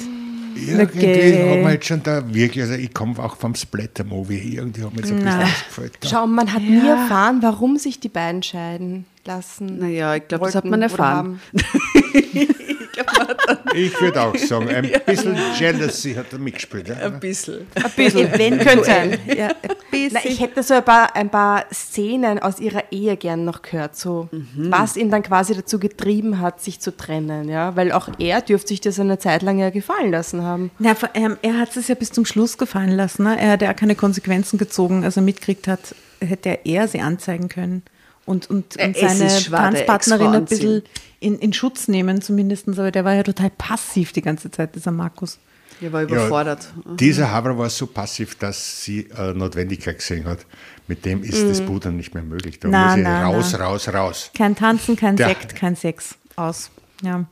Irgendwie Okay. hat man jetzt schon da wirklich, also ich komme auch vom Splatter-Movie, irgendwie hat mir so ein bisschen Na. das gefällt. Da. Schau, man hat nie erfahren, warum sich die beiden scheiden lassen. Naja, ich glaube, das hat man erfahren. haben. Ich würde auch sagen, ein bisschen Jealousy hat er mitgespielt. Ja? bisschen. Ein bisschen, Könnte sein. Ja, ein. Na, ich hätte so ein paar, ein paar Szenen aus ihrer Ehe gern noch gehört, so was ihn dann quasi dazu getrieben hat, sich zu trennen, ja, weil auch er dürfte sich das eine Zeit lang ja gefallen lassen haben. Na, er hat es ja bis zum Schluss gefallen lassen. Ne? Er hat ja auch keine Konsequenzen gezogen. Als er mitkriegt hat, hätte er eher sie anzeigen können und, und, Äh, und seine Tanzpartnerin ein bisschen in, in Schutz nehmen zumindest. Aber der war ja total passiv die ganze Zeit, dieser Markus. Ich war überfordert. Dieser Haber war so passiv, dass sie äh, Notwendigkeit gesehen hat. Mit dem ist das Pudern nicht mehr möglich. Da Na, muss ich na, raus, na. raus, raus. Kein Tanzen, kein Der- Sekt, kein Sex. Aus. Ja.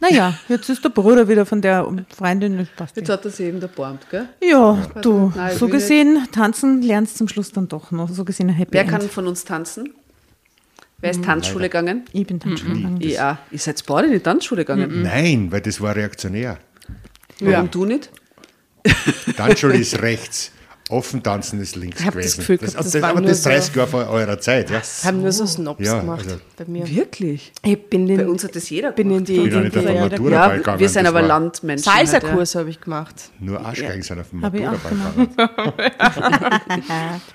Naja, jetzt ist der Bruder wieder von der Freundin. Jetzt eh. hat er sich eben erbarmt, gell? ja, du, Nein, so nicht. gesehen, tanzen lernst zum Schluss dann doch noch. So gesehen ein Happy Wer End. kann von uns tanzen? Wer ist Tanzschule gegangen? Ich bin Tanzschule gegangen. Ja, ihr seid beide in die Tanzschule gegangen. Nein, weil das war reaktionär. Warum du nicht? Tanzschule ist rechts. Offen tanzen ist links Ich hab das gewesen. Gefühl gehabt, das das, war aber nur das so- 30 Jahre vor eurer Zeit, ja. Haben nur so Snobs Ja, gemacht also- bei mir. Wirklich? Ich bin in, Bei uns hat das jeder bin in gemacht. die, Ich bin ja nicht auf die, den die Matura-Ball Ja, gegangen. wir sind das aber Landmenschen. Salsa-Kurs habe ich gemacht. Nur Arschgeigen sind auf dem Matura-Ball gegangen.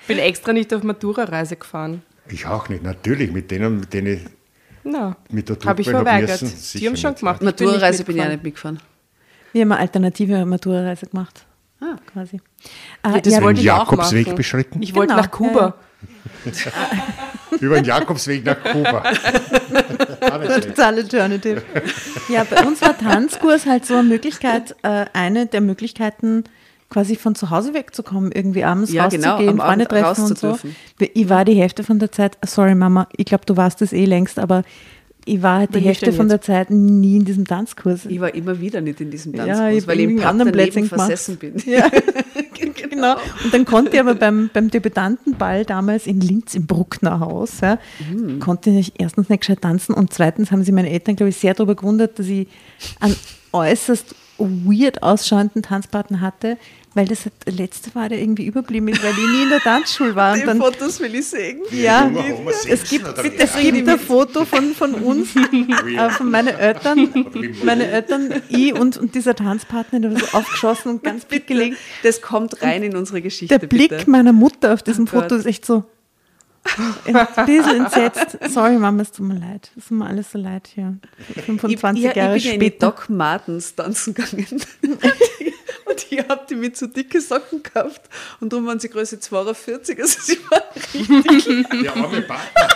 Ich bin extra nicht auf Matura-Reise gefahren. Ich auch nicht, natürlich. Mit denen, mit denen ich Na, mit der habe ich hab verweigert. Die haben schon gemacht. Ja. Ich bin nicht Matura-Reise bin ich auch nicht mitgefahren. Wir haben eine alternative Matura-Reise gemacht. Ah. Quasi. Ja, Äh, das ja, wollte ich auch Jakobsweg machen. beschritten? Ich wollte Genau, nach Kuba. Über den Jakobsweg nach Kuba. Auch. Total alternative. Ja, bei uns war Tanzkurs halt so eine Möglichkeit, äh, eine der Möglichkeiten, quasi von zu Hause wegzukommen, irgendwie abends Ja, genau, rauszugehen, am Freunde Abend treffen und so. Ich war die Hälfte von der Zeit, sorry Mama, ich glaube, du warst das eh längst, aber ich war halt die ich Hälfte von der Zeit nie in diesem Tanzkurs. Ich war immer wieder nicht in diesem Ja, Tanzkurs, ich hab weil ich im anderen gemacht. versessen bin. Ja, genau. Und dann konnte ich aber beim, beim Debütantenball damals in Linz im Bruckner Haus, ja, Mhm. konnte ich erstens nicht gescheit tanzen und zweitens haben sich meine Eltern, glaube ich, sehr darüber gewundert, dass ich einen äußerst weird ausschauenden Tanzpartner hatte, weil das das letzte war, der irgendwie überblieben ist, weil ich nie in der Tanzschule war. Und Die dann, Fotos will ich sehen. ja, es gibt, es gibt ein Foto von, von uns, äh, von meinen Eltern, meine Eltern, ich und, und dieser Tanzpartner, der war so aufgeschossen und ganz dick gelegen. Das kommt rein in unsere Geschichte. Der Blick bitte. meiner Mutter auf diesem Oh. Foto ist echt so ein bisschen entsetzt. Sorry, Mama, es tut mir leid. Es tut mir alles so leid hier. 25 ich, ja, Jahre ich bin ja in die später. Doc Martens tanzen gegangen. und ich habe die mit so dicke Socken gekauft. Und darum waren sie Größe 42. Also sie waren richtig. Der arme Partner.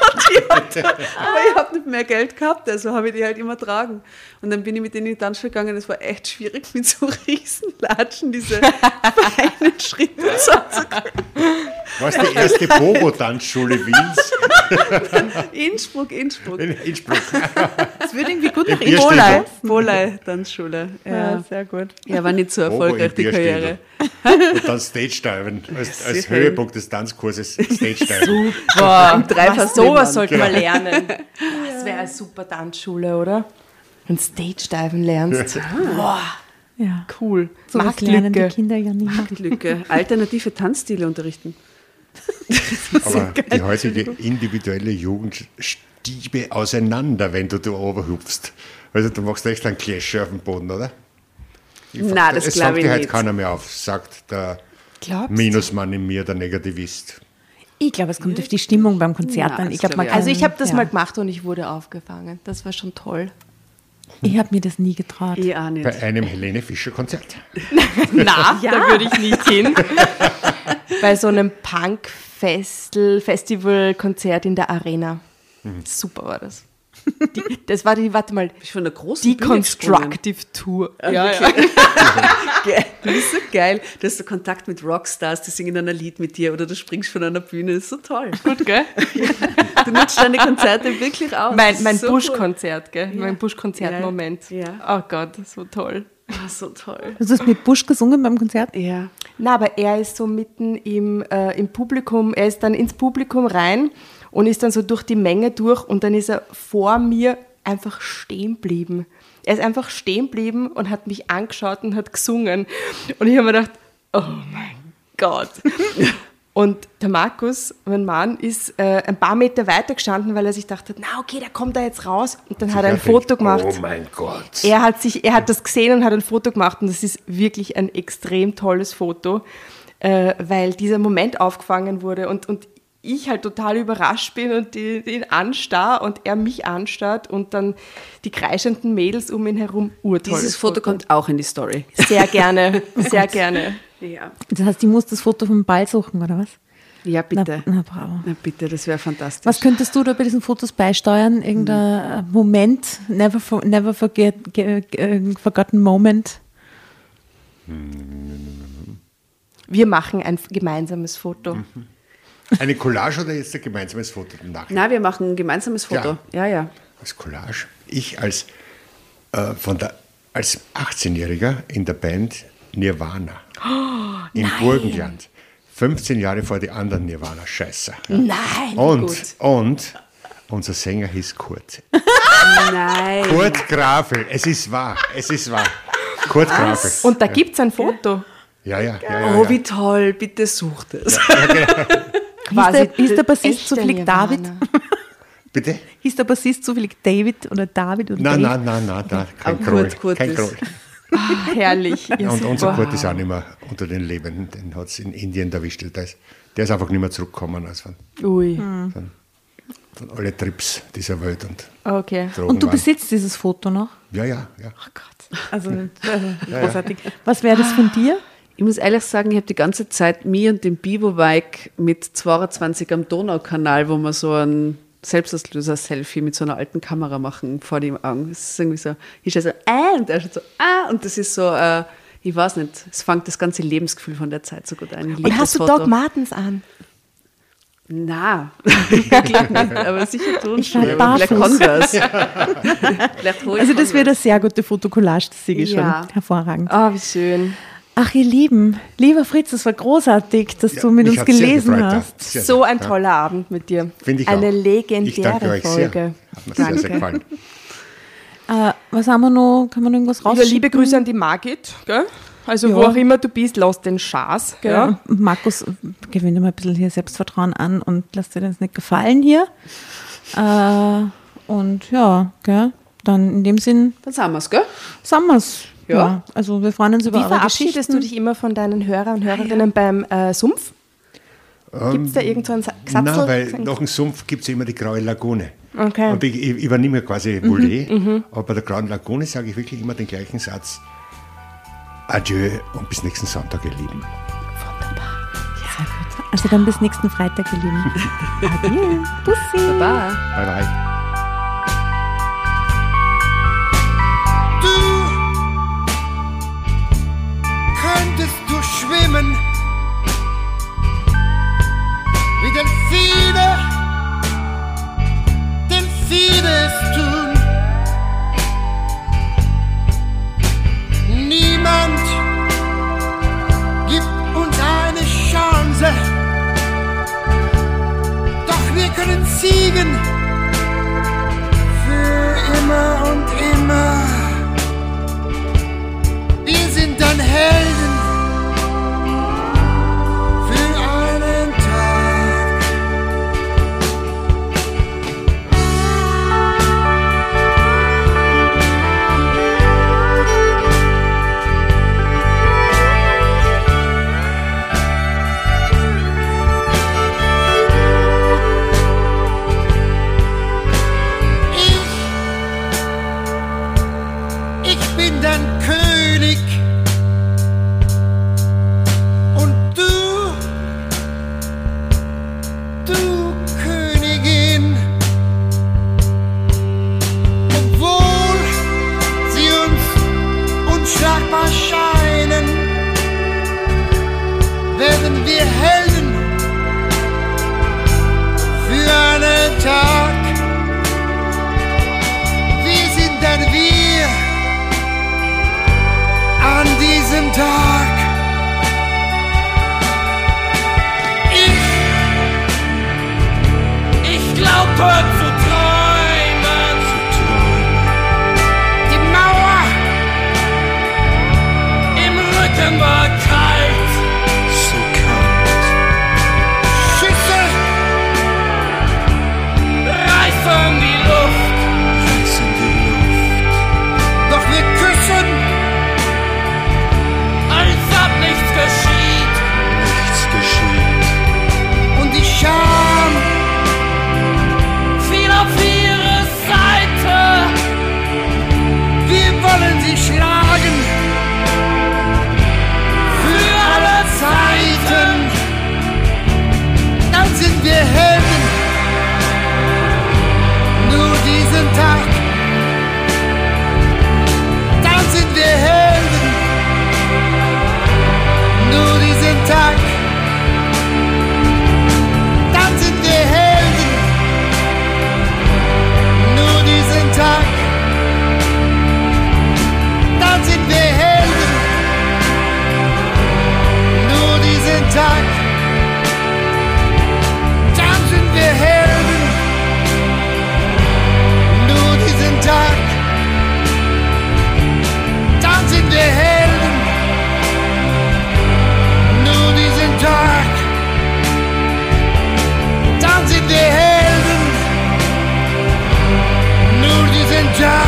aber ich habe nicht mehr Geld gehabt. Also habe ich die halt immer tragen. Und dann bin ich mit denen in die Tanzschule gegangen. Es war echt schwierig, mit so riesen Latschen diese feinen Schritte so zu Was die erste Bogo-Tanzschule Wiens Innsbruck, Innsbruck. in Innsbruck. Das würde irgendwie gut nach Innsbruck Bolei Tanzschule. Ja, Ja. sehr gut. ja, war nicht so erfolgreich die. Karriere. Und dann Stage-Diven. Als, als Sicher. Höhepunkt des Tanzkurses Stage-Diven. Boah, Dreifach was, sowas sollte man lernen. Das wäre eine super Tanzschule, oder? Und Stage-Diven lernst. Boah, Ja. cool. So was lernen die Marktlücke. Kinder ja nie mehr. Lücke. Alternative Tanzstile unterrichten. Aber die heutige individuelle Jugend stiebe auseinander, wenn du da oberhupfst. Also du machst echt einen Clash auf dem Boden, oder? Ich, Na, das glaub sagt ich nicht. keiner mehr auf, sagt der Glaubst du? Minusmann in mir, der Negativist. Ich glaube, es kommt auf die Stimmung beim Konzert Ja, an. Ich glaube, glaub man ich Also ich habe das ja. mal gemacht und ich wurde aufgefangen. Das war schon toll. Ich habe mir das nie getraut. Ich auch nicht. Bei einem Helene Fischer-Konzert. Na, da würde ich nicht hin. Bei so einem Punk-Festival-Konzert in der Arena. Super war das. Die, das war die, warte mal, ich von der großen Deconstructive Tour. Ja, ja. Geil. Das ist so geil. Du hast so Kontakt mit Rockstars, die singen dann ein Lied mit dir oder du springst von einer Bühne. Das ist so toll. Gut, gell? Du nutzt deine Konzerte wirklich aus. Mein, mein so Busch-Konzert, gell? Mein Busch-Konzert-Moment. Ja. Oh Gott, so toll. Cool. Ah, so toll. Hast du das mit Busch gesungen beim Konzert? Ja. Na, aber er ist so mitten im, äh, im Publikum, er ist dann ins Publikum rein und ist dann so durch die Menge durch und dann ist er vor mir einfach stehen geblieben. Er ist einfach stehen geblieben und hat mich angeschaut und hat gesungen. Und ich habe mir gedacht, oh mein Gott. Und der Markus, mein Mann, ist äh, ein paar Meter weiter gestanden, weil er sich dachte, na okay, der kommt da jetzt raus. Und dann hat er ein Foto denkt, gemacht. Oh mein Gott. Er hat, sich, er hat das gesehen und hat ein Foto gemacht und das ist wirklich ein extrem tolles Foto, äh, weil dieser Moment aufgefangen wurde und, und ich halt total überrascht bin und die, die ihn anstarr und er mich anstarrt und dann die kreischenden Mädels um ihn herum urtolles Dieses Foto kommt auch in die Story. Sehr gerne, sehr gerne. Ja. Das heißt, ich muss das Foto vom Ball suchen, oder was? Ja, bitte. Na, na bravo. Na, bitte, das wäre fantastisch. Was könntest du da bei diesen Fotos beisteuern? Irgendein Hm. Moment, never, for, never forget, ge, ge, forgotten moment? Wir machen ein gemeinsames Foto. Eine Collage oder jetzt ein gemeinsames Foto nachher? Nein, wir machen ein gemeinsames Foto. Ja, ja. Als Collage. Ich als, äh, von der, als 18-Jähriger in der Band Nirvana im Burgenland. 15 Jahre vor die anderen Nirvana-Scheißer. Ja. Nein, Und, gut. und unser Sänger hieß Kurt. Nein. Kurt Grafel. Es ist wahr. Es ist wahr. Kurt Grafel. Und da gibt es ein Foto. Ja, ja, ja. ja, Oh, ja. wie toll, bitte such das. Hieß der, hieß der Bassist zufällig David? Bitte? Hieß der Bassist zufällig David oder David oder Nein, Dave? nein, nein, nein, kein Aber Kroll. Kurt, Kurt kein Kroll. Ah, herrlich. Ja, Und unser. Kurt ist auch nicht mehr unter den Lebenden. Den hat es in Indien erwischt. Der ist, der ist einfach nicht mehr zurückgekommen als von, Ui, von, von alle Trips dieser Welt und okay. Drogen Und du waren. besitzt dieses Foto noch? Ja, ja, ja. Oh Gott. Also äh, großartig. Was wäre das von dir? Ich muss ehrlich sagen, ich habe die ganze Zeit mir und dem Bibo-Bike mit 22 am Donaukanal, wo wir so ein Selbstauslöser-Selfie mit so einer alten Kamera machen vor den Augen. Es ist irgendwie so, ich stehe so, äh, und er schaut so, ah, und das ist so, äh, ich weiß nicht, es fängt das ganze Lebensgefühl von der Zeit so gut ein. Ich lieb Und hast das du Foto. Doc Martens an? Na, wirklich nicht, aber sicher tun. Ich Vielleicht barfuß. Converse. Vielleicht hol ich Also das wird Converse. eine sehr gute Fotokollage, das sehe ich Ja. schon. Hervorragend. Oh, wie schön. Ach, ihr Lieben, lieber Fritz, es war großartig, dass Ja, du mit uns gelesen gefreut, ja. hast. Sehr, So sehr, ein ja. toller Abend mit dir. Finde ich Eine auch. legendäre Ich danke euch Folge. sehr. Hat mir sehr, sehr gefallen. Äh, was haben wir noch? Kann man noch irgendwas Ja, rausschicken? liebe Grüße an die Margit, gell? Also wo Ja. auch immer du bist, lass den Schaß? Ja. Markus, gewinne mal ein bisschen hier Selbstvertrauen an und lass dir das nicht gefallen hier. Äh, und ja, gell? dann in dem Sinn, Dann sagen wir es, gell? sagen wir's. Ja. Also wir freuen uns über Wie eure verabschiedest du dich immer von deinen Hörer und Hörerinnen beim äh, Sumpf? Gibt es da irgend so einen Sa- Gesatzel? Nein, Ähm, weil nach dem Sumpf gibt es immer die Graue Lagune. Okay. Und ich, ich übernehme quasi Volet, aber bei der Grauen Lagune sage ich wirklich immer den gleichen Satz. Adieu und bis nächsten Sonntag, ihr Lieben. Sehr gut. Also dann bis nächsten Freitag, ihr Lieben. Adieu. Bussi. Baba. Bye, bye. down.